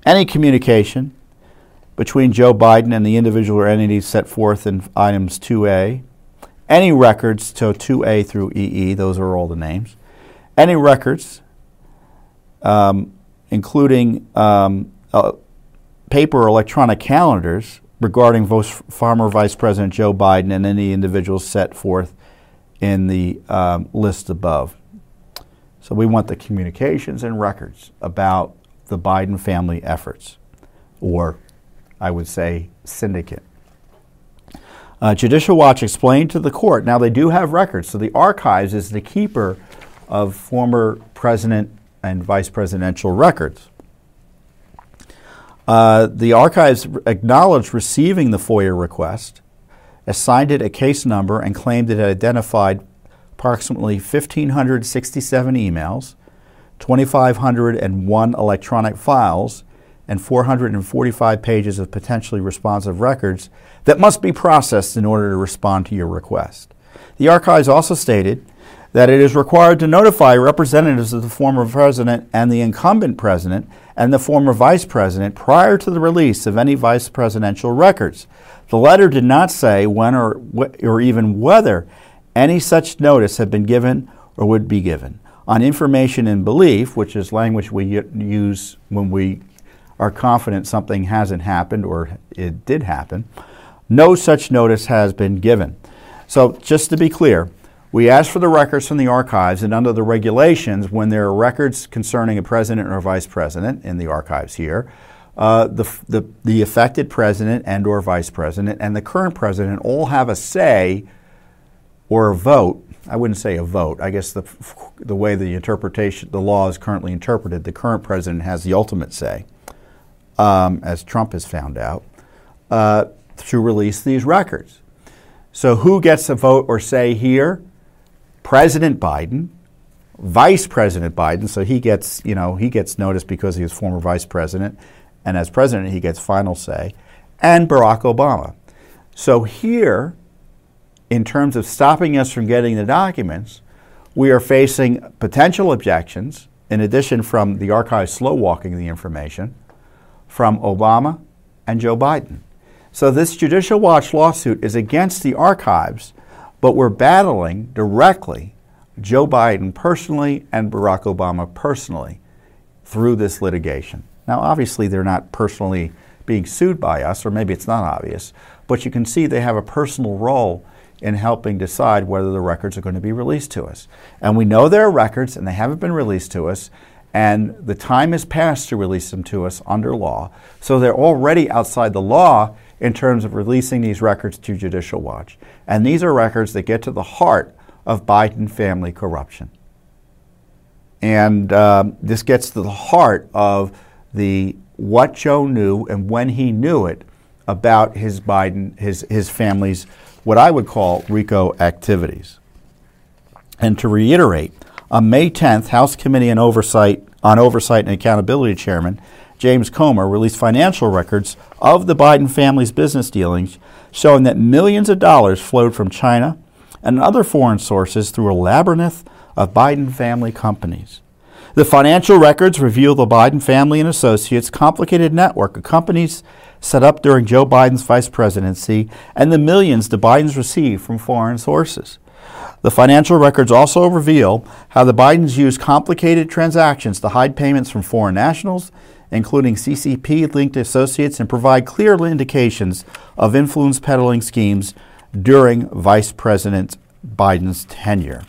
Any communication between Joe Biden and the individual or entities set forth in items 2A, any records, to 2A through EE, those are all the names, any records, um, including um, uh, paper or electronic calendars regarding former Vice President Joe Biden and any individuals set forth in the um, list above. So we want the communications and records about the Biden family efforts, or I would say syndicate. Uh, Judicial Watch explained to the court, now they do have records, so the archives is the keeper of former president and vice presidential records. Uh, the archives acknowledged receiving the FOIA request, assigned it a case number, and claimed it had identified approximately 1,567 emails, 2,501 electronic files, and 445 pages of potentially responsive records that must be processed in order to respond to your request. The archives also stated that it is required to notify representatives of the former president and the incumbent president and the former vice president prior to the release of any vice presidential records. The letter did not say when or, or even whether any such notice had been given or would be given. On information and belief, which is language we use when we are confident something hasn't happened or it did happen, no such notice has been given. So, just to be clear, we ask for the records from the archives, and under the regulations, when there are records concerning a president or a vice president in the archives here, uh, the, the, the affected president and or vice president and the current president all have a say or a vote. I wouldn't say a vote. I guess the, the way the interpretation, the law is currently interpreted, the current president has the ultimate say, um, as Trump has found out, uh, to release these records. So who gets a vote or say here? President Biden, Vice President Biden, so he gets, you know, he gets noticed because he was former vice president, and as president he gets final say, and Barack Obama. So here, in terms of stopping us from getting the documents, we are facing potential objections, in addition from the archive slow walking the information, from Obama and Joe Biden. So this Judicial Watch lawsuit is against the archives but we're battling directly Joe Biden personally and Barack Obama personally through this litigation. Now, obviously, they're not personally being sued by us, or maybe it's not obvious, but you can see they have a personal role in helping decide whether the records are going to be released to us. And we know there are records and they haven't been released to us, and the time has passed to release them to us under law. So they're already outside the law in terms of releasing these records to Judicial Watch. And these are records that get to the heart of Biden family corruption. And um, this gets to the heart of the what Joe knew and when he knew it about his Biden, his, his family's, what I would call RICO activities. And to reiterate, on May 10th, House Committee on Oversight, on Oversight and Accountability Chairman James Comer, released financial records of the Biden family's business dealings, showing that millions of dollars flowed from China and other foreign sources through a labyrinth of Biden family companies. The financial records reveal the Biden family and associates' complicated network of companies set up during Joe Biden's vice presidency and the millions the Bidens received from foreign sources. The financial records also reveal how the Bidens used complicated transactions to hide payments from foreign nationals, including CCP linked associates, and provide clear indications of influence peddling schemes during Vice President Biden's tenure.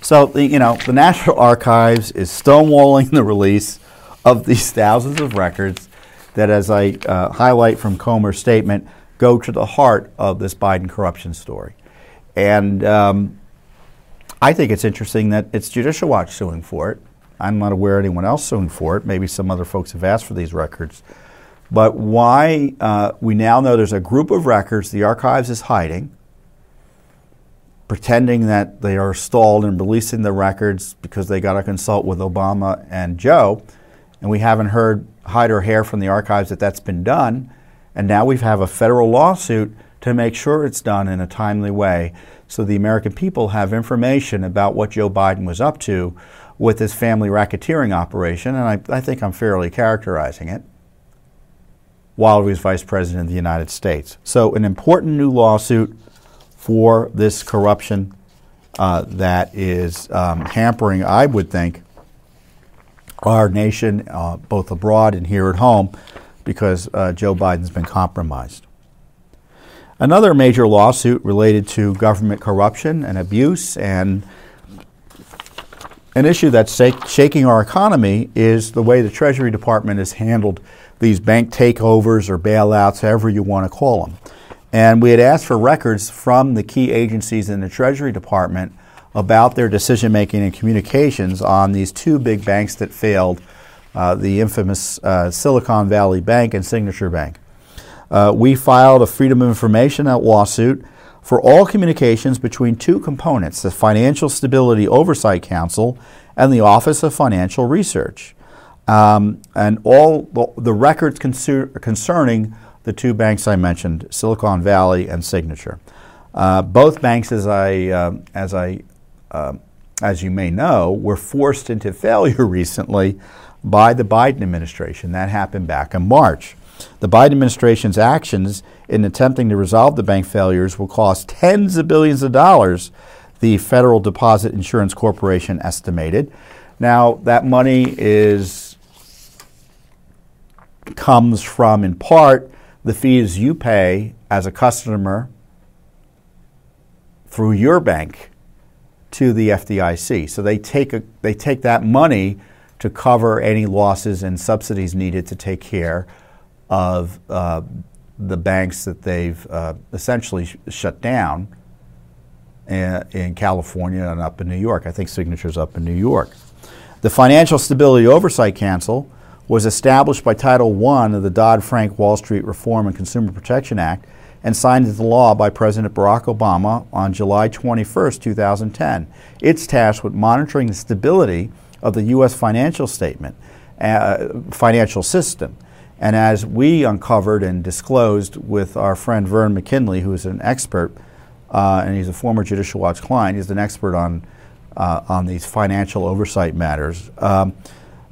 So, the, you know, the National Archives is stonewalling the release of these thousands of records that, as I uh, highlight from Comer's statement, go to the heart of this Biden corruption story. And um, I think it's interesting that it's Judicial Watch suing for it. I'm not aware of anyone else suing for it. Maybe some other folks have asked for these records. But why uh, we now know there's a group of records the archives is hiding, pretending that they are stalled in releasing the records because they got to consult with Obama and Joe. And we haven't heard hide or hair from the archives that that's been done. And now we have a federal lawsuit to make sure it's done in a timely way so the American people have information about what Joe Biden was up to with his family racketeering operation. And I, I think I'm fairly characterizing it while he was vice president of the United States. So, an important new lawsuit for this corruption uh, that is um, hampering, I would think, our nation, uh, both abroad and here at home, because uh, Joe Biden's been compromised. Another major lawsuit related to government corruption and abuse and an issue that's shaking our economy is the way the Treasury Department has handled these bank takeovers or bailouts, however you want to call them. And we had asked for records from the key agencies in the Treasury Department about their decision making and communications on these two big banks that failed uh, the infamous uh, Silicon Valley Bank and Signature Bank. Uh, we filed a Freedom of Information Act lawsuit for all communications between two components the Financial Stability Oversight Council and the Office of Financial Research. Um, and all the, the records concer- concerning the two banks I mentioned, Silicon Valley and Signature. Uh, both banks, as I, uh, as I uh, as you may know, were forced into failure recently by the Biden administration. That happened back in March. The Biden administration's actions in attempting to resolve the bank failures will cost tens of billions of dollars, the Federal Deposit Insurance Corporation estimated. Now, that money is comes from, in part, the fees you pay as a customer through your bank to the FDIC. So they take, a, they take that money to cover any losses and subsidies needed to take care of uh, the banks that they've uh, essentially sh- shut down in, in California and up in New York. I think Signature's up in New York. The Financial Stability Oversight Council was established by Title I of the Dodd Frank Wall Street Reform and Consumer Protection Act and signed into law by President Barack Obama on July 21, 2010. It's tasked with monitoring the stability of the U.S. financial statement, uh, financial system. And as we uncovered and disclosed with our friend Vern McKinley, who is an expert, uh, and he's a former Judicial Watch client, he's an expert on, uh, on these financial oversight matters. Um,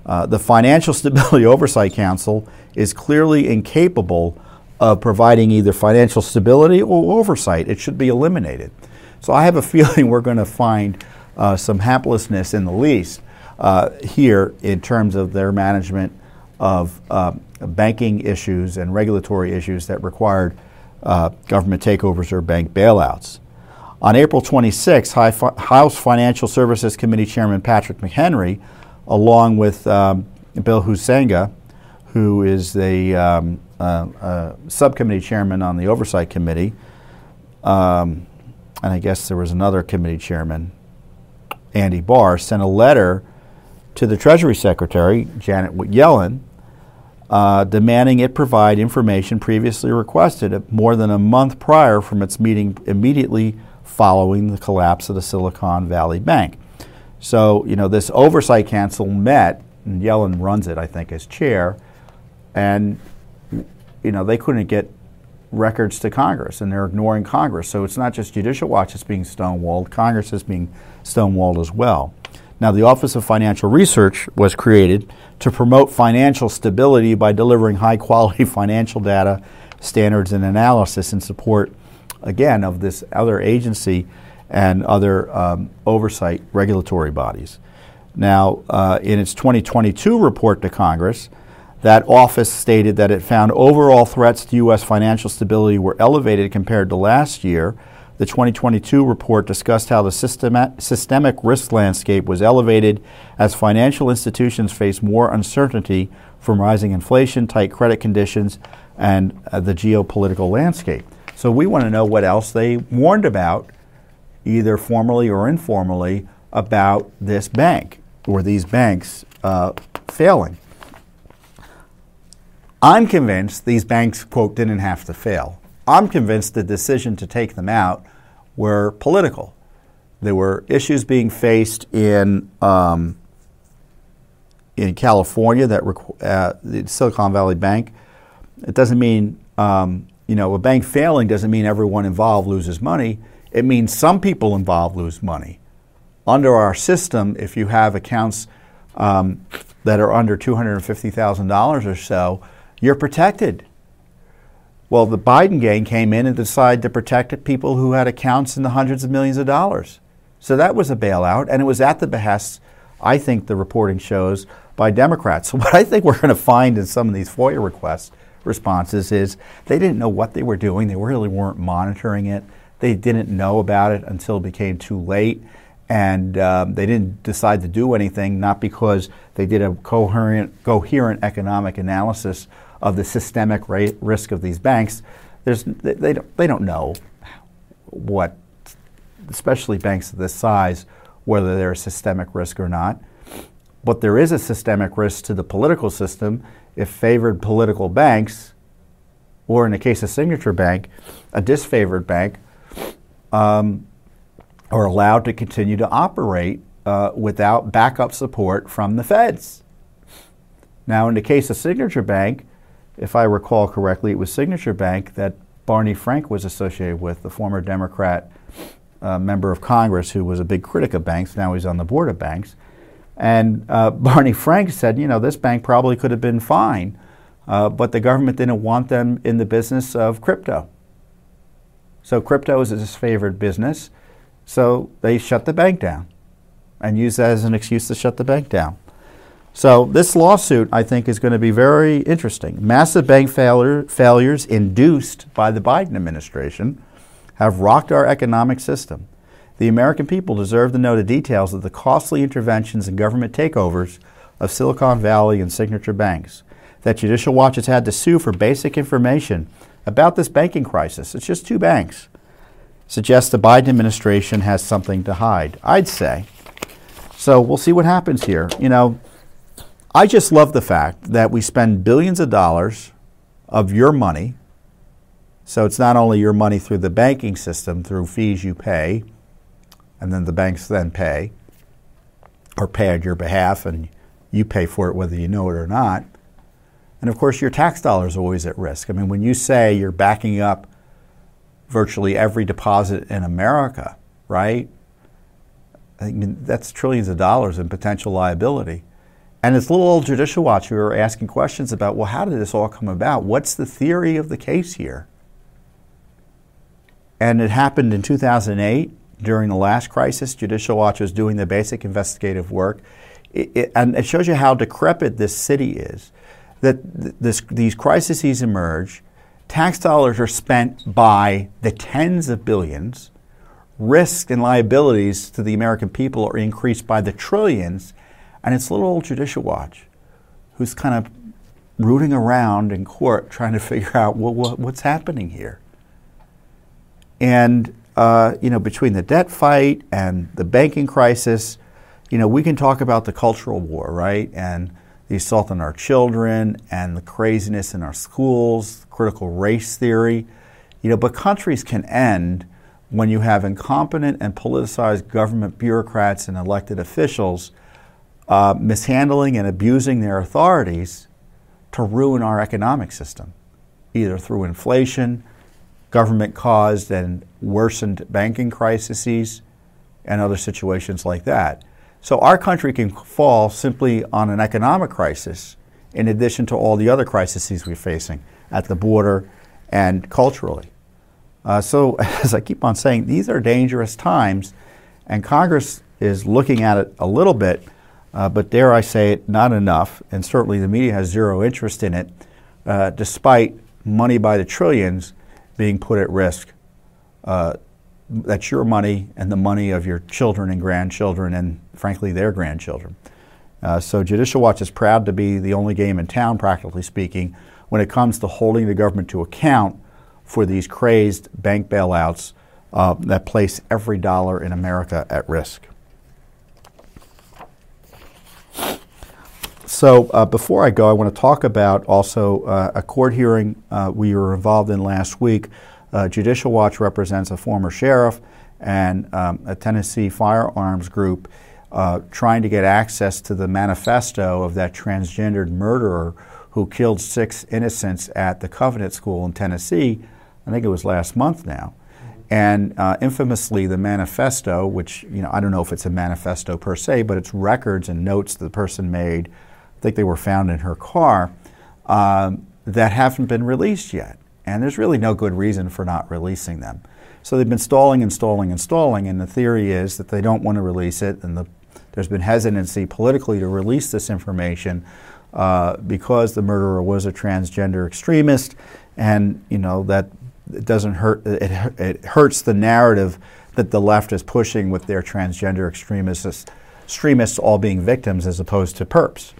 uh, the Financial Stability Oversight Council is clearly incapable of providing either financial stability or oversight. It should be eliminated. So I have a feeling we're going to find uh, some haplessness in the least uh, here in terms of their management of uh, banking issues and regulatory issues that required uh, government takeovers or bank bailouts. On April 26, House Financial Services Committee Chairman Patrick McHenry, along with um, Bill Huizenga, who is the um, uh, uh, subcommittee chairman on the oversight committee, um, and I guess there was another committee chairman, Andy Barr, sent a letter to the Treasury Secretary, Janet Yellen, uh, demanding it provide information previously requested more than a month prior from its meeting immediately following the collapse of the Silicon Valley Bank. So, you know, this oversight council met and Yellen runs it, I think, as chair, and you know they couldn't get records to Congress, and they're ignoring Congress. So it's not just Judicial Watch that's being stonewalled; Congress is being stonewalled as well. Now, the Office of Financial Research was created to promote financial stability by delivering high quality financial data, standards, and analysis in support, again, of this other agency and other um, oversight regulatory bodies. Now, uh, in its 2022 report to Congress, that office stated that it found overall threats to U.S. financial stability were elevated compared to last year the 2022 report discussed how the systemic risk landscape was elevated as financial institutions face more uncertainty from rising inflation, tight credit conditions, and uh, the geopolitical landscape. So we want to know what else they warned about, either formally or informally, about this bank or these banks uh, failing. I'm convinced these banks, quote, didn't have to fail. I'm convinced the decision to take them out were political. There were issues being faced in um, in California that uh, the Silicon Valley Bank. It doesn't mean um, you know a bank failing doesn't mean everyone involved loses money. It means some people involved lose money. Under our system, if you have accounts um, that are under two hundred and fifty thousand dollars or so, you're protected. Well, the Biden gang came in and decided to protect people who had accounts in the hundreds of millions of dollars. So that was a bailout, and it was at the behest, I think the reporting shows, by Democrats. So what I think we're going to find in some of these FOIA requests responses is they didn't know what they were doing. They really weren't monitoring it. They didn't know about it until it became too late. And um, they didn't decide to do anything, not because they did a coherent, coherent economic analysis of the systemic rate risk of these banks, there's, they, don't, they don't know what, especially banks of this size, whether they're a systemic risk or not. But there is a systemic risk to the political system if favored political banks, or in the case of Signature Bank, a disfavored bank, um, are allowed to continue to operate uh, without backup support from the feds. Now, in the case of Signature Bank, if I recall correctly, it was Signature Bank that Barney Frank was associated with, the former Democrat uh, member of Congress who was a big critic of banks. Now he's on the board of banks. And uh, Barney Frank said, you know, this bank probably could have been fine, uh, but the government didn't want them in the business of crypto. So crypto is his favorite business. So they shut the bank down and used that as an excuse to shut the bank down. So this lawsuit, I think, is going to be very interesting. Massive bank failure, failures induced by the Biden administration have rocked our economic system. The American people deserve to know the details of the costly interventions and government takeovers of Silicon Valley and signature banks. That Judicial Watch has had to sue for basic information about this banking crisis. It's just two banks. Suggests the Biden administration has something to hide. I'd say. So we'll see what happens here. You know, I just love the fact that we spend billions of dollars of your money. So it's not only your money through the banking system, through fees you pay, and then the banks then pay, or pay on your behalf, and you pay for it whether you know it or not. And of course, your tax dollars are always at risk. I mean, when you say you're backing up virtually every deposit in America, right? I mean, that's trillions of dollars in potential liability. And this little old Judicial Watch, we were asking questions about, well, how did this all come about? What's the theory of the case here? And it happened in 2008 during the last crisis. Judicial Watch was doing the basic investigative work. It, it, and it shows you how decrepit this city is. That this, these crises emerge, tax dollars are spent by the tens of billions, risks and liabilities to the American people are increased by the trillions, and it's little old Judicial Watch who's kind of rooting around in court trying to figure out well, what, what's happening here. And, uh, you know, between the debt fight and the banking crisis, you know, we can talk about the cultural war, right? And the assault on our children and the craziness in our schools, critical race theory. You know, but countries can end when you have incompetent and politicized government bureaucrats and elected officials uh, mishandling and abusing their authorities to ruin our economic system, either through inflation, government caused and worsened banking crises, and other situations like that. So our country can fall simply on an economic crisis in addition to all the other crises we're facing at the border and culturally. Uh, so, as I keep on saying, these are dangerous times, and Congress is looking at it a little bit, uh, but dare I say it, not enough, and certainly the media has zero interest in it, uh, despite money by the trillions being put at risk. Uh, that's your money and the money of your children and grandchildren, and frankly, their grandchildren. Uh, so, Judicial Watch is proud to be the only game in town, practically speaking, when it comes to holding the government to account for these crazed bank bailouts uh, that place every dollar in America at risk. So, uh, before I go, I want to talk about also uh, a court hearing uh, we were involved in last week. Uh, Judicial Watch represents a former sheriff and um, a Tennessee firearms group uh, trying to get access to the manifesto of that transgendered murderer who killed six innocents at the Covenant School in Tennessee I think it was last month now. And uh, infamously, the manifesto, which you know I don't know if it's a manifesto per se, but it's records and notes the person made. I think they were found in her car um, that haven't been released yet, and there's really no good reason for not releasing them. So they've been stalling and stalling and stalling, and the theory is that they don't want to release it, and the, there's been hesitancy politically to release this information uh, because the murderer was a transgender extremist, and you know that it doesn't hurt. It, it hurts the narrative that the left is pushing with their transgender extremists, extremists all being victims as opposed to perps.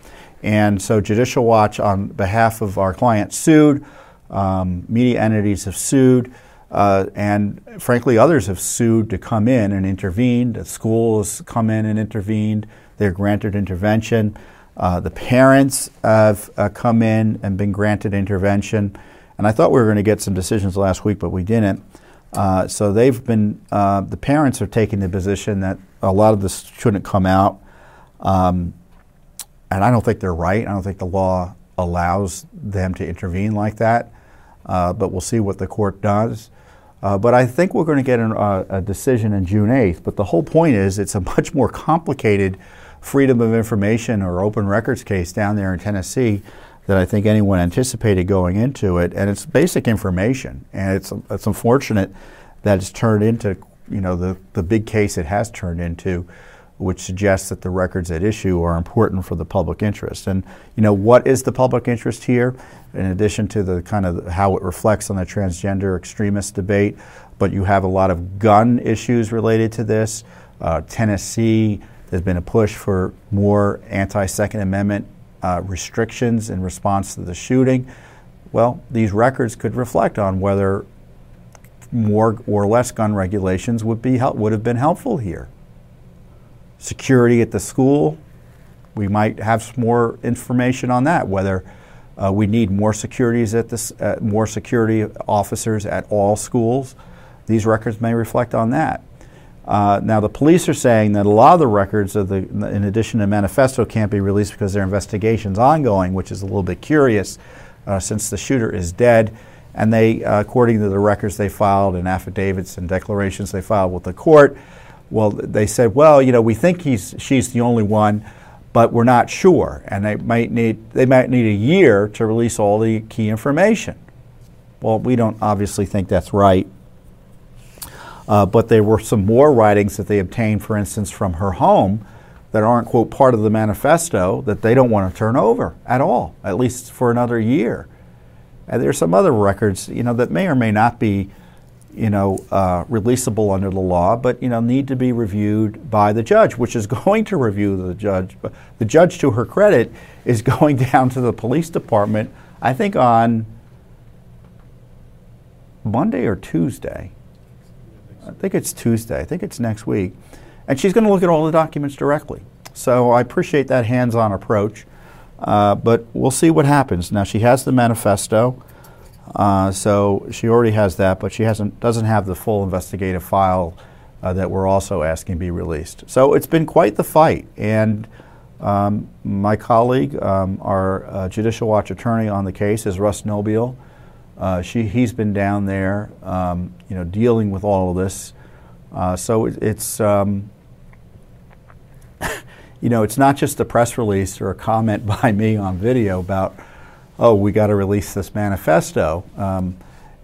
And so, Judicial Watch, on behalf of our client, sued. Um, media entities have sued. Uh, and frankly, others have sued to come in and intervene. The schools come in and intervened. They're granted intervention. Uh, the parents have uh, come in and been granted intervention. And I thought we were going to get some decisions last week, but we didn't. Uh, so they've been, uh, the parents are taking the position that a lot of this shouldn't come out. Um, and I don't think they're right. I don't think the law allows them to intervene like that. Uh, but we'll see what the court does. Uh, but I think we're going to get an, uh, a decision in June 8th. But the whole point is it's a much more complicated freedom of information or open records case down there in Tennessee that I think anyone anticipated going into it. And it's basic information, and it's it's unfortunate that it's turned into you know the the big case it has turned into, which suggests that the records at issue are important for the public interest. And you know what is the public interest here? In addition to the kind of how it reflects on the transgender extremist debate, but you have a lot of gun issues related to this. Uh, Tennessee, there's been a push for more anti Second Amendment uh, restrictions in response to the shooting. Well, these records could reflect on whether more or less gun regulations would be would have been helpful here. Security at the school, we might have some more information on that. Whether uh, we need more securities at this, uh, more security officers at all schools, these records may reflect on that. Uh, now, the police are saying that a lot of the records of the, in addition to manifesto, can't be released because their investigation's ongoing, which is a little bit curious, uh, since the shooter is dead. And they, uh, according to the records they filed and affidavits and declarations they filed with the court, well, they said, well, you know, we think he's she's the only one, but we're not sure, and they might need they might need a year to release all the key information. Well, we don't obviously think that's right. Uh, but there were some more writings that they obtained, for instance, from her home that aren't, quote, part of the manifesto that they don't want to turn over at all, at least for another year. And there's some other records, you know, that may or may not be, you know, uh, releasable under the law, but, you know, need to be reviewed by the judge, which is going to review the judge. The judge, to her credit, is going down to the police department, I think on Monday or Tuesday I think it's Tuesday. I think it's next week. And she's going to look at all the documents directly. So I appreciate that hands on approach. Uh, but we'll see what happens. Now, she has the manifesto. Uh, so she already has that, but she hasn't, doesn't have the full investigative file uh, that we're also asking be released. So it's been quite the fight. And Um, my colleague, um, our uh, Judicial Watch attorney on the case, is Russ Nobile. Uh, she, he's been down there, um, you know, dealing with all of this. Uh, so it, it's, um, you know, it's not just a press release or a comment by me on video about, oh, we got to release this manifesto. Um,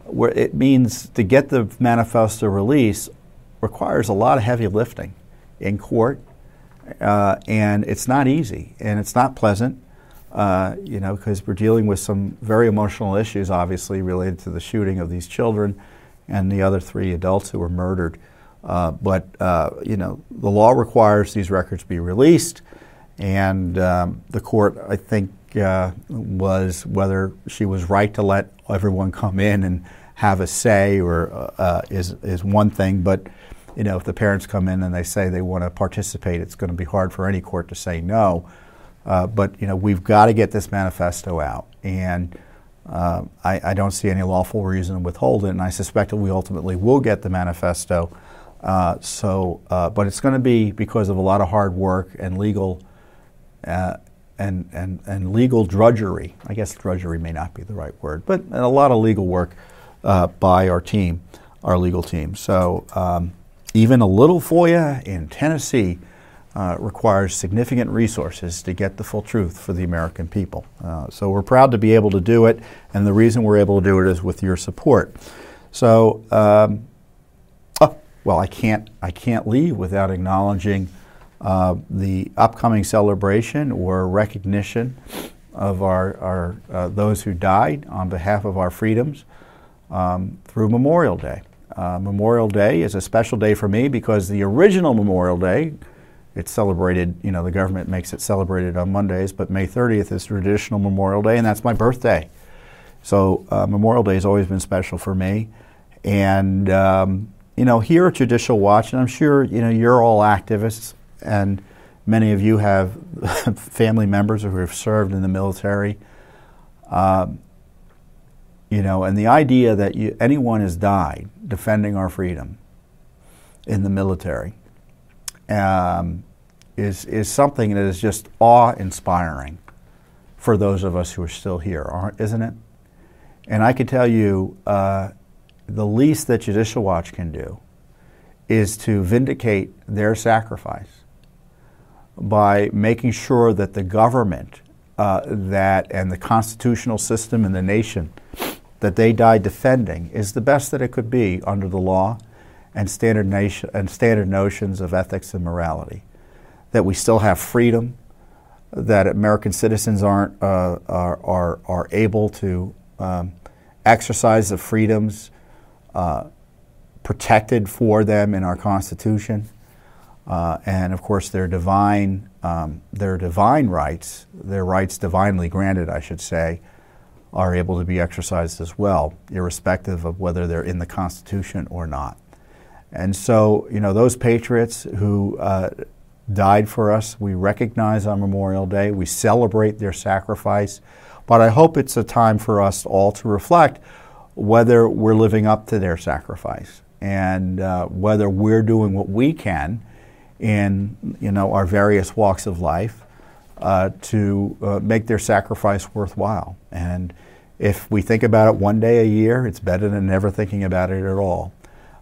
where it means to get the manifesto release requires a lot of heavy lifting in court, uh, and it's not easy and it's not pleasant. Uh, you know, because we're dealing with some very emotional issues, obviously related to the shooting of these children and the other three adults who were murdered. Uh, but uh, you know, the law requires these records be released, and um, the court, I think, uh, was whether she was right to let everyone come in and have a say, or uh, uh, is is one thing. But you know, if the parents come in and they say they want to participate, it's going to be hard for any court to say no. Uh, but you know, we've got to get this manifesto out, and uh, I, I, don't see any lawful reason to withhold it. And I suspect that we ultimately will get the manifesto. Uh, so, uh, but it's going to be because of a lot of hard work and legal uh, and, and, and legal drudgery. I guess drudgery may not be the right word, but a lot of legal work uh, by our team, our legal team. So um, even a little FOIA in Tennessee uh, requires significant resources to get the full truth for the American people. Uh, so we're proud to be able to do it, and the reason we're able to do it is with your support. So, um, oh, well, I can't I can't leave without acknowledging uh, the upcoming celebration or recognition of our, our uh, those who died on behalf of our freedoms um, through Memorial Day. Uh, Memorial Day is a special day for me because the original Memorial Day, it's celebrated, you know, the government makes it celebrated on Mondays, but May 30th is traditional Memorial Day, and that's my birthday. So uh, Memorial Day has always been special for me. And, um, you know, here at Judicial Watch, and I'm sure, you know, you're all activists, and many of you have family members who have served in the military. Um, you know, and the idea that you, anyone has died defending our freedom in the military um, is, is something that is just awe inspiring for those of us who are still here, here, isn't it? And I can tell you uh, the least that Judicial Watch can do is to vindicate their sacrifice by making sure that the government uh, that and the constitutional system in the nation that they died defending is the best that it could be under the law and standard, nation, and standard notions of ethics and morality. That we still have freedom, that American citizens aren't uh, are, are, are able to um, exercise the freedoms uh, protected for them in our Constitution, uh, and of course their divine um, their divine rights, their rights divinely granted, I should say, are able to be exercised as well, irrespective of whether they're in the Constitution or not. And so, you know, those patriots who uh, died for us, we recognize on Memorial Day, we celebrate their sacrifice, but I hope it's a time for us all to reflect whether we're living up to their sacrifice and uh, whether we're doing what we can in, you know, our various walks of life uh, to uh, make their sacrifice worthwhile. And if we think about it one day a year, it's better than never thinking about it at all.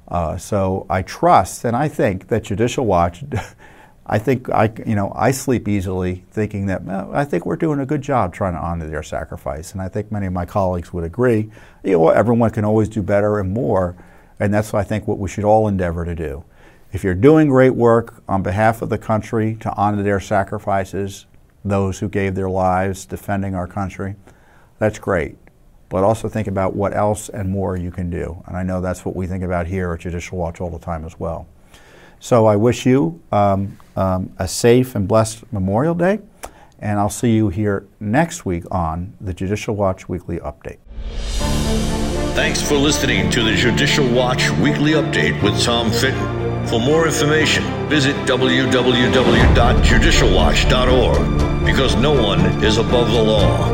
Uh, so I trust and I think that Judicial Watch, I think I, you know, I sleep easily thinking that well, I think we're doing a good job trying to honor their sacrifice, and I think many of my colleagues would agree. You know, everyone can always do better and more, and that's I think what we should all endeavor to do. If you're doing great work on behalf of the country to honor their sacrifices, those who gave their lives defending our country, that's great. But also think about what else and more you can do. And I know that's what we think about here at Judicial Watch all the time as well. So I wish you um, um, a safe and blessed Memorial Day, and I'll see you here next week on the Judicial Watch Weekly Update.
Thanks for listening to the Judicial Watch Weekly Update with Tom Fitton. For more information, visit www.judicialwatch.org because no one is above the law.